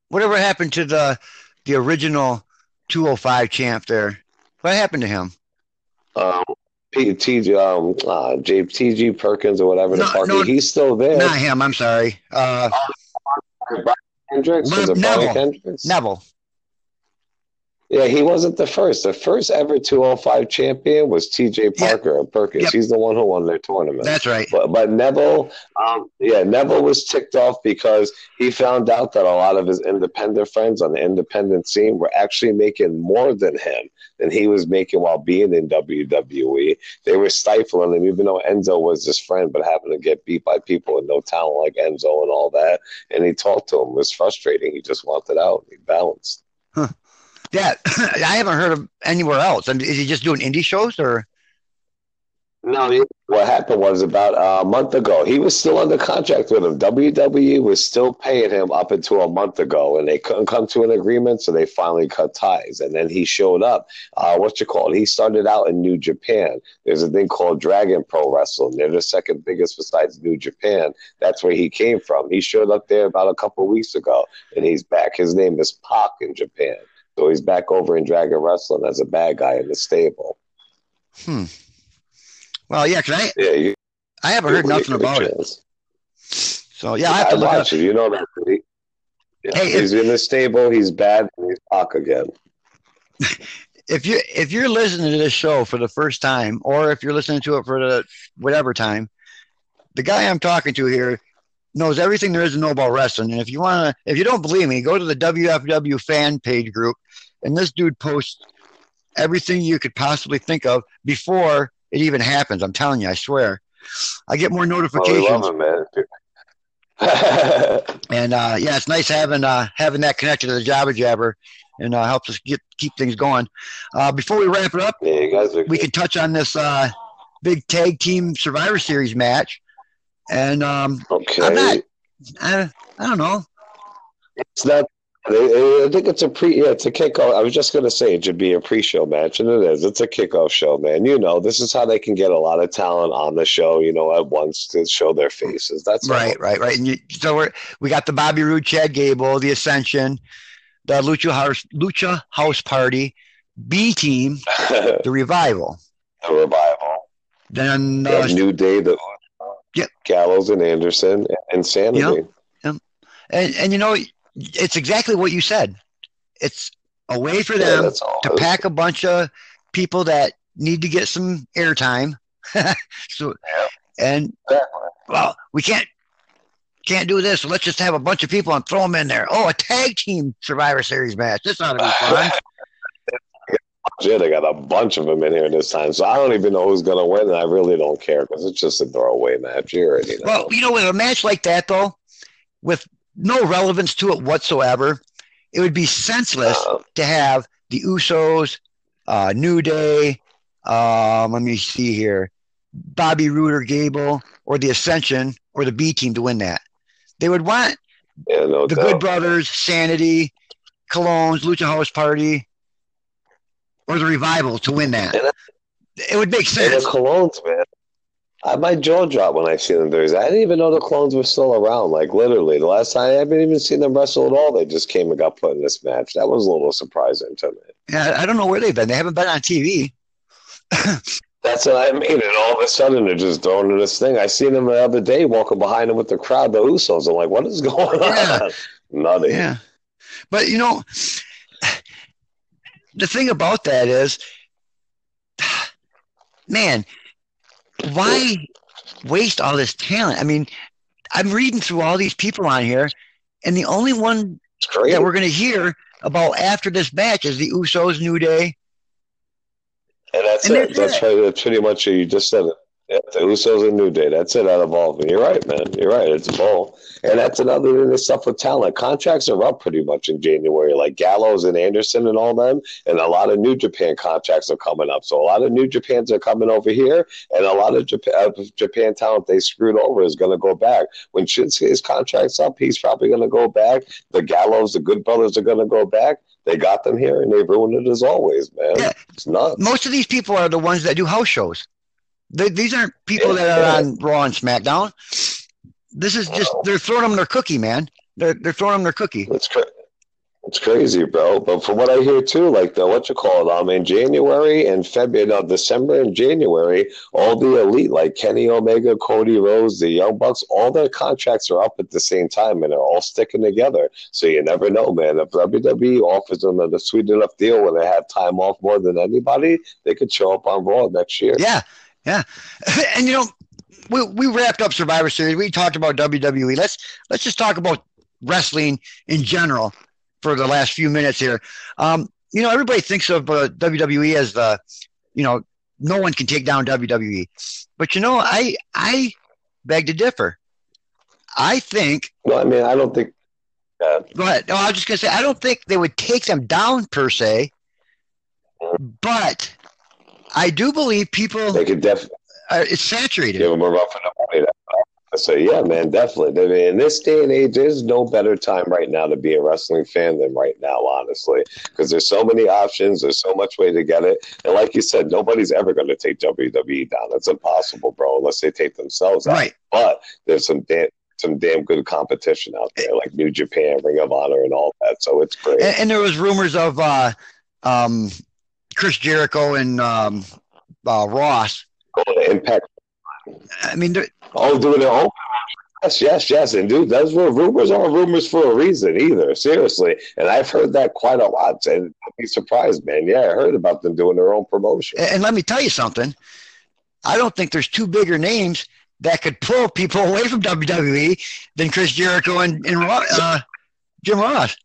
Whatever happened to the the original 205 champ there? What happened to him? Um, P- T, um, uh, J, TJ Perkins or whatever the No, fuck. no, he's still there. Not him. I'm sorry. Uh, Brian Kendrick was it Neville. Brian Kendrick? Neville. Yeah, he wasn't the first. The first ever 205 champion was TJ Parker of Perkins. Yep. He's the one who won their tournament. That's right. But, but Neville, um, yeah, Neville was ticked off because he found out that a lot of his independent friends on the independent scene were actually making more than him than he was making while being in WWE. They were stifling him, even though Enzo was his friend, but happened to get beat by people with no talent like Enzo and all that. And he talked to him. It was frustrating. He just wanted it out. He bounced. Yeah, I haven't heard of anywhere else. I mean, is he just doing indie shows or? No, what happened was about a month ago, he was still under contract with him. WWE was still paying him up until a month ago, and they couldn't come to an agreement, so they finally cut ties. And then he showed up. Uh, what you call it? He started out in New Japan. There's a thing called Dragon Pro Wrestling. They're the second biggest besides New Japan. That's where he came from. He showed up there about a couple weeks ago, and he's back. His name is Pac in Japan. So he's back over in Dragon Wrestling as a bad guy in the stable. Hmm. Well, yeah, because I Yeah, you, I haven't heard nothing about it. So yeah, I have to look watch it. You know that. He, yeah, Hey, he's in the stable. He's bad. He's Pac again. If you if you're listening to this show for the first time, or if you're listening to it for the whatever time, the guy I'm talking to here knows everything there is to know about wrestling. And if you want to, if you don't believe me, go to the WFW fan page group, and this dude posts everything you could possibly think of before it even happens. I'm telling you, I swear. I get more Oh, notifications, love him, man. and uh, yeah, it's nice having uh, having that connected to the Jobber Jabber, and uh, helps us get keep things going. Uh, before we wrap it up, yeah, we can touch on this uh, big tag team Survivor Series match, and um, okay. I'm not- I, I don't know. It's not. I I think it's a pre. Yeah, it's a kickoff. I was just gonna say it should be a pre-show match, and it is. It's a kickoff show, man. You know, this is how they can get a lot of talent on the show. You know, at once to show their faces. That's all. Right, right, right. And you, so we're we got the Bobby Roode, Chad Gable, the Ascension, the Lucha House Lucha House Party, B Team, the Revival, the Revival. Then Yeah, uh, New Day, the Yep. Gallows and Anderson, and Sanity. and and you know it's exactly what you said. It's a way for them all. to pack a bunch of people that need to get some airtime. so, Yeah. and well, we can't can't do this. So let's just have a bunch of people and throw them in there. Oh, a tag team Survivor Series match. This ought to be fun. Yeah, they got a bunch of them in here this time, so I don't even know who's going to win, and I really don't care because it's just a throwaway match. here. You know. well, you know, with a match like that though, with no relevance to it whatsoever, it would be senseless Uh, to have the Usos, uh, New Day. Um, let me see here, Bobby Roode or Gable, or the Ascension or the B Team to win that. They would want yeah, no the doubt. Good Brothers, Sanity, Colons, Lucha House Party, or the Revival to win that. And- It would make And the sense. Colons, man. I, my jaw dropped when I see them Thursday. I didn't even know the Colons were still around. Like literally, the last time I haven't even seen them wrestle at all. They just came and got put in this match. That was a little surprising to me. Yeah, I don't know where they've been. They haven't been on TV. That's what I mean. And all of a sudden, they're just throwing in this thing. I seen them the other day walking behind them with the crowd, the Usos. I'm like, what is going Yeah. on? Nutty. Yeah. But you know, the thing about that is, man, why waste all this talent? I mean, I'm reading through all these people on here, and the only one that we're going to hear about after this match is the Usos, New Day. And that's And it. that's it. right. That's pretty much it. You just said it. Yeah, the Usos and New Day. That's it out of all of them. You're right, man. You're right. It's both. And that's another thing that's stuff with talent. Contracts are up pretty much in January, like Gallows and Anderson and all them. And a lot of New Japan contracts are coming up. So a lot of New Japans are coming over here, and a lot of Japan, uh, Japan talent they screwed over is going to go back. When Shinsuke's contract's up, he's probably going to go back. The Gallows, the Good Brothers are going to go back. They got them here, and they ruined it as always, man. Yeah. It's nuts. Most of these people are the ones that do house shows. They, these aren't people that are on Raw and SmackDown. This is just they're throwing them their cookie, man. They're they're throwing them their cookie. It's cra- it's crazy, bro. But from what I hear too, like the what you call it, um, in January and February, no, December and January, all the elite like Kenny Omega, Cody Rhodes, the Young Bucks, all their contracts are up at the same time, and they're all sticking together. So you never know, man. If WWE offers them a sweet enough deal where they have time off more than anybody, they could show up on Raw next year. Yeah, yeah. And you know, we we wrapped up Survivor Series. We talked about WWE. Let's let's just talk about wrestling in general for the last few minutes here. Um, you know, everybody thinks of uh, WWE as the, you know, no one can take down WWE, but you know, I I beg to differ. I think Well, I mean, I don't think. Uh, Go ahead. No, I was just gonna say I don't think they would take them down per se, but I do believe people they could definitely. uh, it's saturated. give them a enough way. I say, yeah, man, definitely. I mean, in this day and age, there's no better time right now to be a wrestling fan than right now, honestly, because there's so many options. There's so much way to get it, and like you said, nobody's ever going to take WWE down. It's impossible, bro, unless they take themselves out. Right. But there's some damn some damn good competition out there, like New Japan, Ring of Honor, and all that. So it's great. And, and there was rumors of uh, um, Chris Jericho and um, uh, Ross. Going to Impact. I mean, they're- Oh, doing their own. Yes, yes, yes. And dude, those were rumors are rumors for a reason either. Seriously. And I've heard that quite a lot. And I'd be surprised, man. Yeah, I heard about them doing their own promotion. and let me tell you something. I don't think there's two bigger names that could pull people away from WWE than Chris Jericho and, and uh, Jim Ross.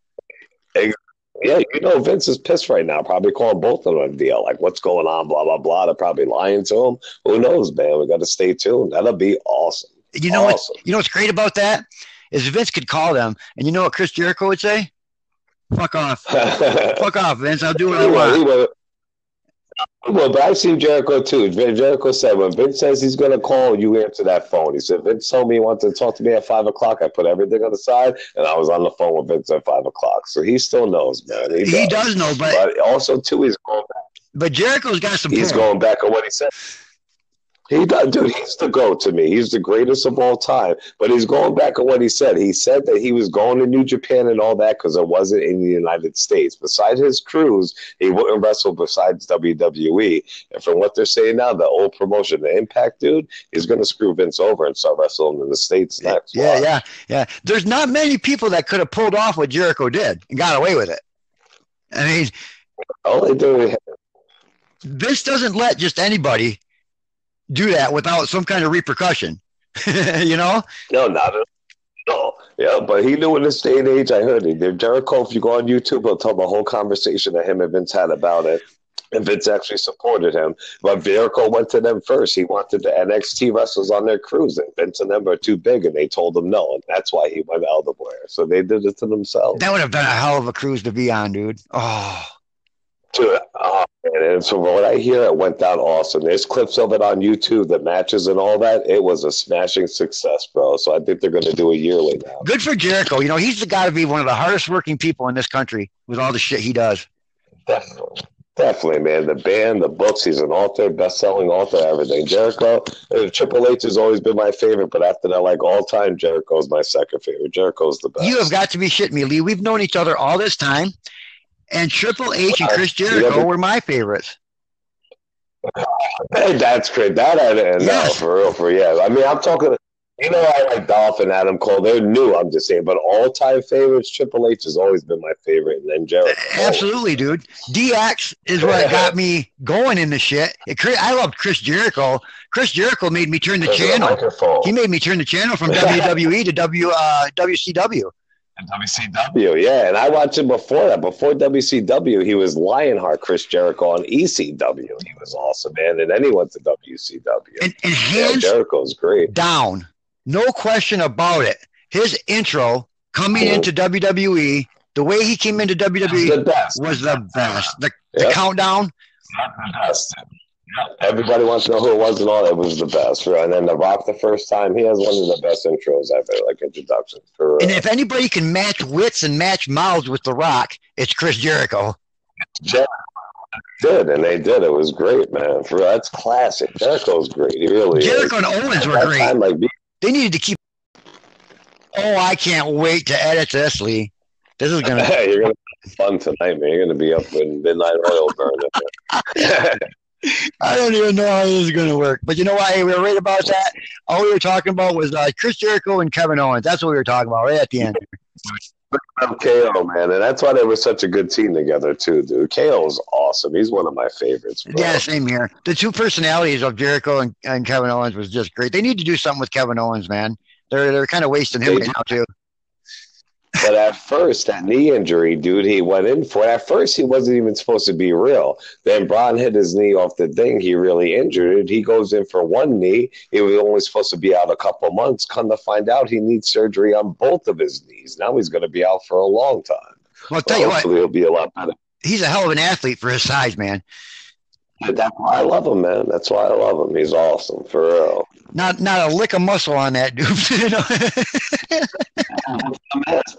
Yeah, you know Vince is pissed right now, probably calling both of them a deal. Like, what's going on, blah, blah, blah. They're probably lying to him. Who knows, man? We gotta stay tuned. That'll be awesome. You know what? You know what's great about that is Vince could call them, and you know what Chris Jericho would say? Fuck off, fuck off, Vince. I'll do what I want. Well, but I've seen Jericho too. Jericho said when Vince says he's going to call, you answer that phone. He said Vince told me he wanted to talk to me at five o'clock. I put everything on the side, and I was on the phone with Vince at five o'clock. So he still knows, man. He, He does. does know, but But also too, he's going. Back. But Jericho's got some. He's going back on what he said. He does, dude. He's the goat to me. He's the greatest of all time. But he's going back on what he said. He said that he was going to New Japan and all that because it wasn't in the United States. Besides his cruise, he wouldn't wrestle besides WWE. And from what they're saying now, the old promotion, the Impact dude, is going to screw Vince over and start wrestling in the states next. Yeah, yeah, yeah. There's not many people that could have pulled off what Jericho did and got away with it. I mean, All they do, Vince doesn't let just anybody do that without some kind of repercussion. you know? No, not at all. No. Yeah, but he knew in this day and age, I heard it. Jericho, if you go on YouTube, he'll tell the whole conversation that him and Vince had about it. And Vince actually supported him. But Jericho went to them first. He wanted the NXT wrestlers on their cruise, and Vince and them are too big, and they told him no. And that's why he went Elder Blair. So they did it to themselves. That would have been a hell of a cruise to be on, dude. Oh, To, oh, man. And so what I hear, it went down awesome. There's clips of it on YouTube, the matches and all that. It was a smashing success, bro. So I think they're going to do it yearly now. good for Jericho. You know, he's the guy to be one of the hardest working people in this country with all the shit he does. Definitely. Definitely, man. The band, the books, he's an author, best selling author, everything. Jericho, uh, Triple H has always been my favorite, but after that, like all time, Jericho's my second favorite. Jericho's the best. You have got to be shitting me, Lee. We've known each other all this time, and Triple H and Chris Jericho were my favorites. Hey, that's great. That I didn't know, Yes. for real, for yeah. I mean, I'm talking, you know, I like Dolph and Adam Cole. They're new, I'm just saying, but all time favorites, Triple H has always been my favorite, and then Jericho. Absolutely, dude. DX is what got me going in the shit. It, I loved Chris Jericho. Chris Jericho made me turn the channel. He made me turn the channel from WWE to W uh, WCW. WCW, yeah, and I watched him before that. Before WCW, he was Lionheart Chris Jericho on ECW. He was awesome, man. And then he went to WCW. And, and Yeah, hands Jericho's great. down, no question about it. His intro coming Mhm. into WWE, the way he came into WWE the best. was the best. The, the Yep. countdown, the best. Everybody wants to know who it was and all. It was the best. Right? And then The Rock, the first time, he has one of the best intros ever, like introductions. For and if anybody can match wits and match mouths with The Rock, it's Chris Jericho. did, and they did. It was great, man. For that's classic. Jericho's great. He really Jericho is. and Owens were great. time, like, They needed to keep. Oh, I can't wait to edit this, Lee. This is gonna. You're gonna have fun tonight, man. You're gonna be up in midnight oil burning. I don't even know how this is going to work. But you know what? Hey, we were right about that. All we were talking about was uh, Chris Jericho and Kevin Owens. That's what we were talking about right at the end. KO, man, and that's why they were such a good team together too, dude. KO's awesome. He's one of my favorites. Bro. Yeah, same here. The two personalities of Jericho and, and Kevin Owens was just great. They need to do something with Kevin Owens, man. They're they're kind of wasting him They right now too. But at first, that knee injury, dude, he went in for. At first, he wasn't even supposed to be real. Then Braun hit his knee off the thing. He really injured it. He goes in for one knee. He was only supposed to be out a couple months. Come to find out, he needs surgery on both of his knees. Now he's going to be out for a long time. Well, I'll tell you what, he'll be a lot better. he's a hell of an athlete for his size, man. But That's why I love him, man. That's why I love him. He's awesome for real. Not not a lick of muscle on that dude. you know?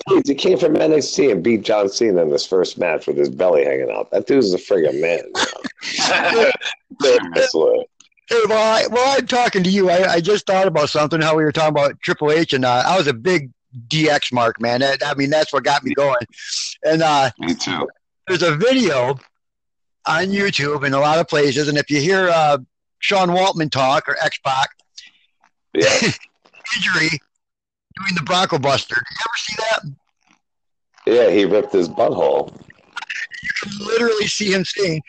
Please, he came from NXT and beat John Cena in his first match with his belly hanging out. That dude's a friggin' man. man. Seriously. Hey, well, I, well, I'm talking to you. I, I just thought about something. How we were talking about Triple H, and uh, I was a big DX mark, man. That, I mean, that's what got me going. And uh, Me too. there's a video on YouTube in a lot of places, and if you hear uh, Sean Waltman talk or X Pac Yeah. injury doing the Bronco Buster, did you ever see that? Yeah, he ripped his butthole. You can literally see him saying,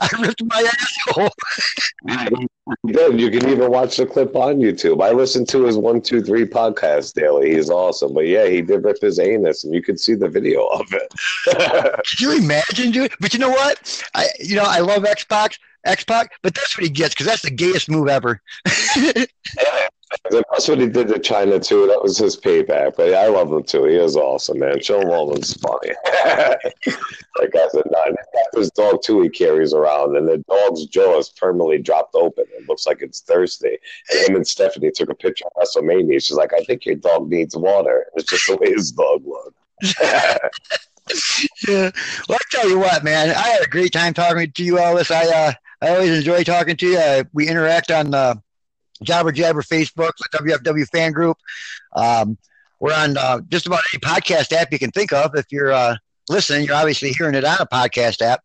"I ripped my asshole." Good. You can even watch the clip on YouTube. I listen to his one, two, three podcast daily. He's awesome. But yeah, he did rip his anus, and you could see the video of it. Could you imagine, dude? But you know what? I, you know, I love X Pac, X Pac, but that's what he gets because that's the gayest move ever. That's what he did to Chyna too. That was his payback. But yeah, I love him too. He is awesome, man. Sean Waltman's funny. like I said, got this dog too. He carries around, and the dog's jaw is permanently dropped open. It looks like it's thirsty. And him and Stephanie took a picture of WrestleMania. She's like, "I think your dog needs water." It's just the way his dog looked. yeah. Well, I tell you what, man, I had a great time talking to you, Elvis. I uh, I always enjoy talking to you. Uh, we interact on the Jobber Jabber Facebook, the WFW fan group. Um, we're on uh, just about any podcast app you can think of. If you're uh, listening, you're obviously hearing it on a podcast app.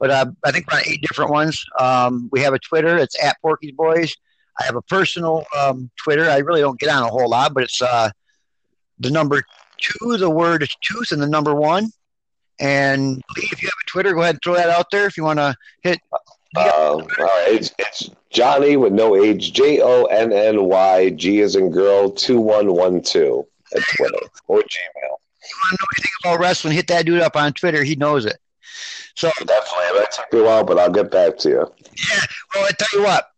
But uh, I think we're on eight different ones. Um, we have a Twitter. It's at Porky's Boys. I have a personal um, Twitter. I really don't get on a whole lot, but it's uh, the number two, the word tooth, and the number one. And Lee, if you have a Twitter, go ahead and throw that out there if you want to hit. Uh, all right, it's, it's Johnny with no age. J O N N Y G is in girl two one one two at Twitter or Gmail. You want to know anything about wrestling? Hit that dude up on Twitter. He knows it. So Definitely, it might take me a while, but I'll get back to you. yeah, well, I tell you what,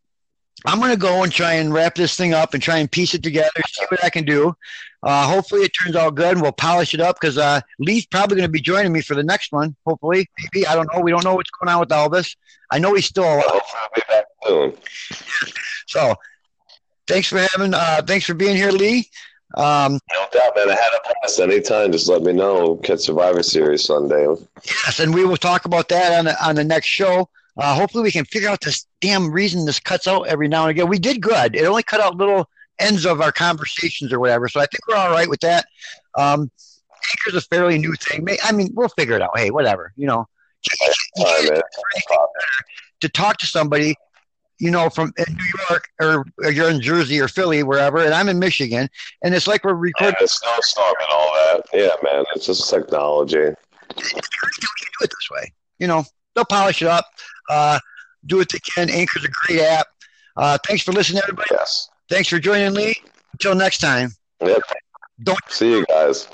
I'm gonna go and try and wrap this thing up and try and piece it together, see what I can do. Uh, hopefully, it turns out good, and we'll polish it up because uh, Lee's probably going to be joining me for the next one. Hopefully, maybe I don't know. We don't know what's going on with Elvis. I know he's still alive. Hopefully, I'll be back soon. So, thanks for having. Uh, thanks for being here, Lee. Um, No doubt, man. I had a pass anytime. Just let me know. Catch Survivor Series Sunday. Yes, and we will talk about that on the, on the next show. Uh, hopefully, we can figure out this damn reason this cuts out every now and again. We did good. It only cut out little ends of our conversations or whatever. So I think we're all right with that. Um, Anchor's a fairly new thing. I mean, we'll figure it out. Hey, whatever. You know, All right, man. to talk to somebody, you know, from New York or, or you're in Jersey or Philly, wherever, and I'm in Michigan, and it's like we're Yeah, recording. the snowstorm and all that. Yeah, man. It's just technology. we can do it this way. You know, they'll polish it up, uh, do what they can. Anchor's a great app. Uh, thanks for listening, everybody. Yes. Thanks for joining, Lee. Until next time. Yep. Don't See you guys.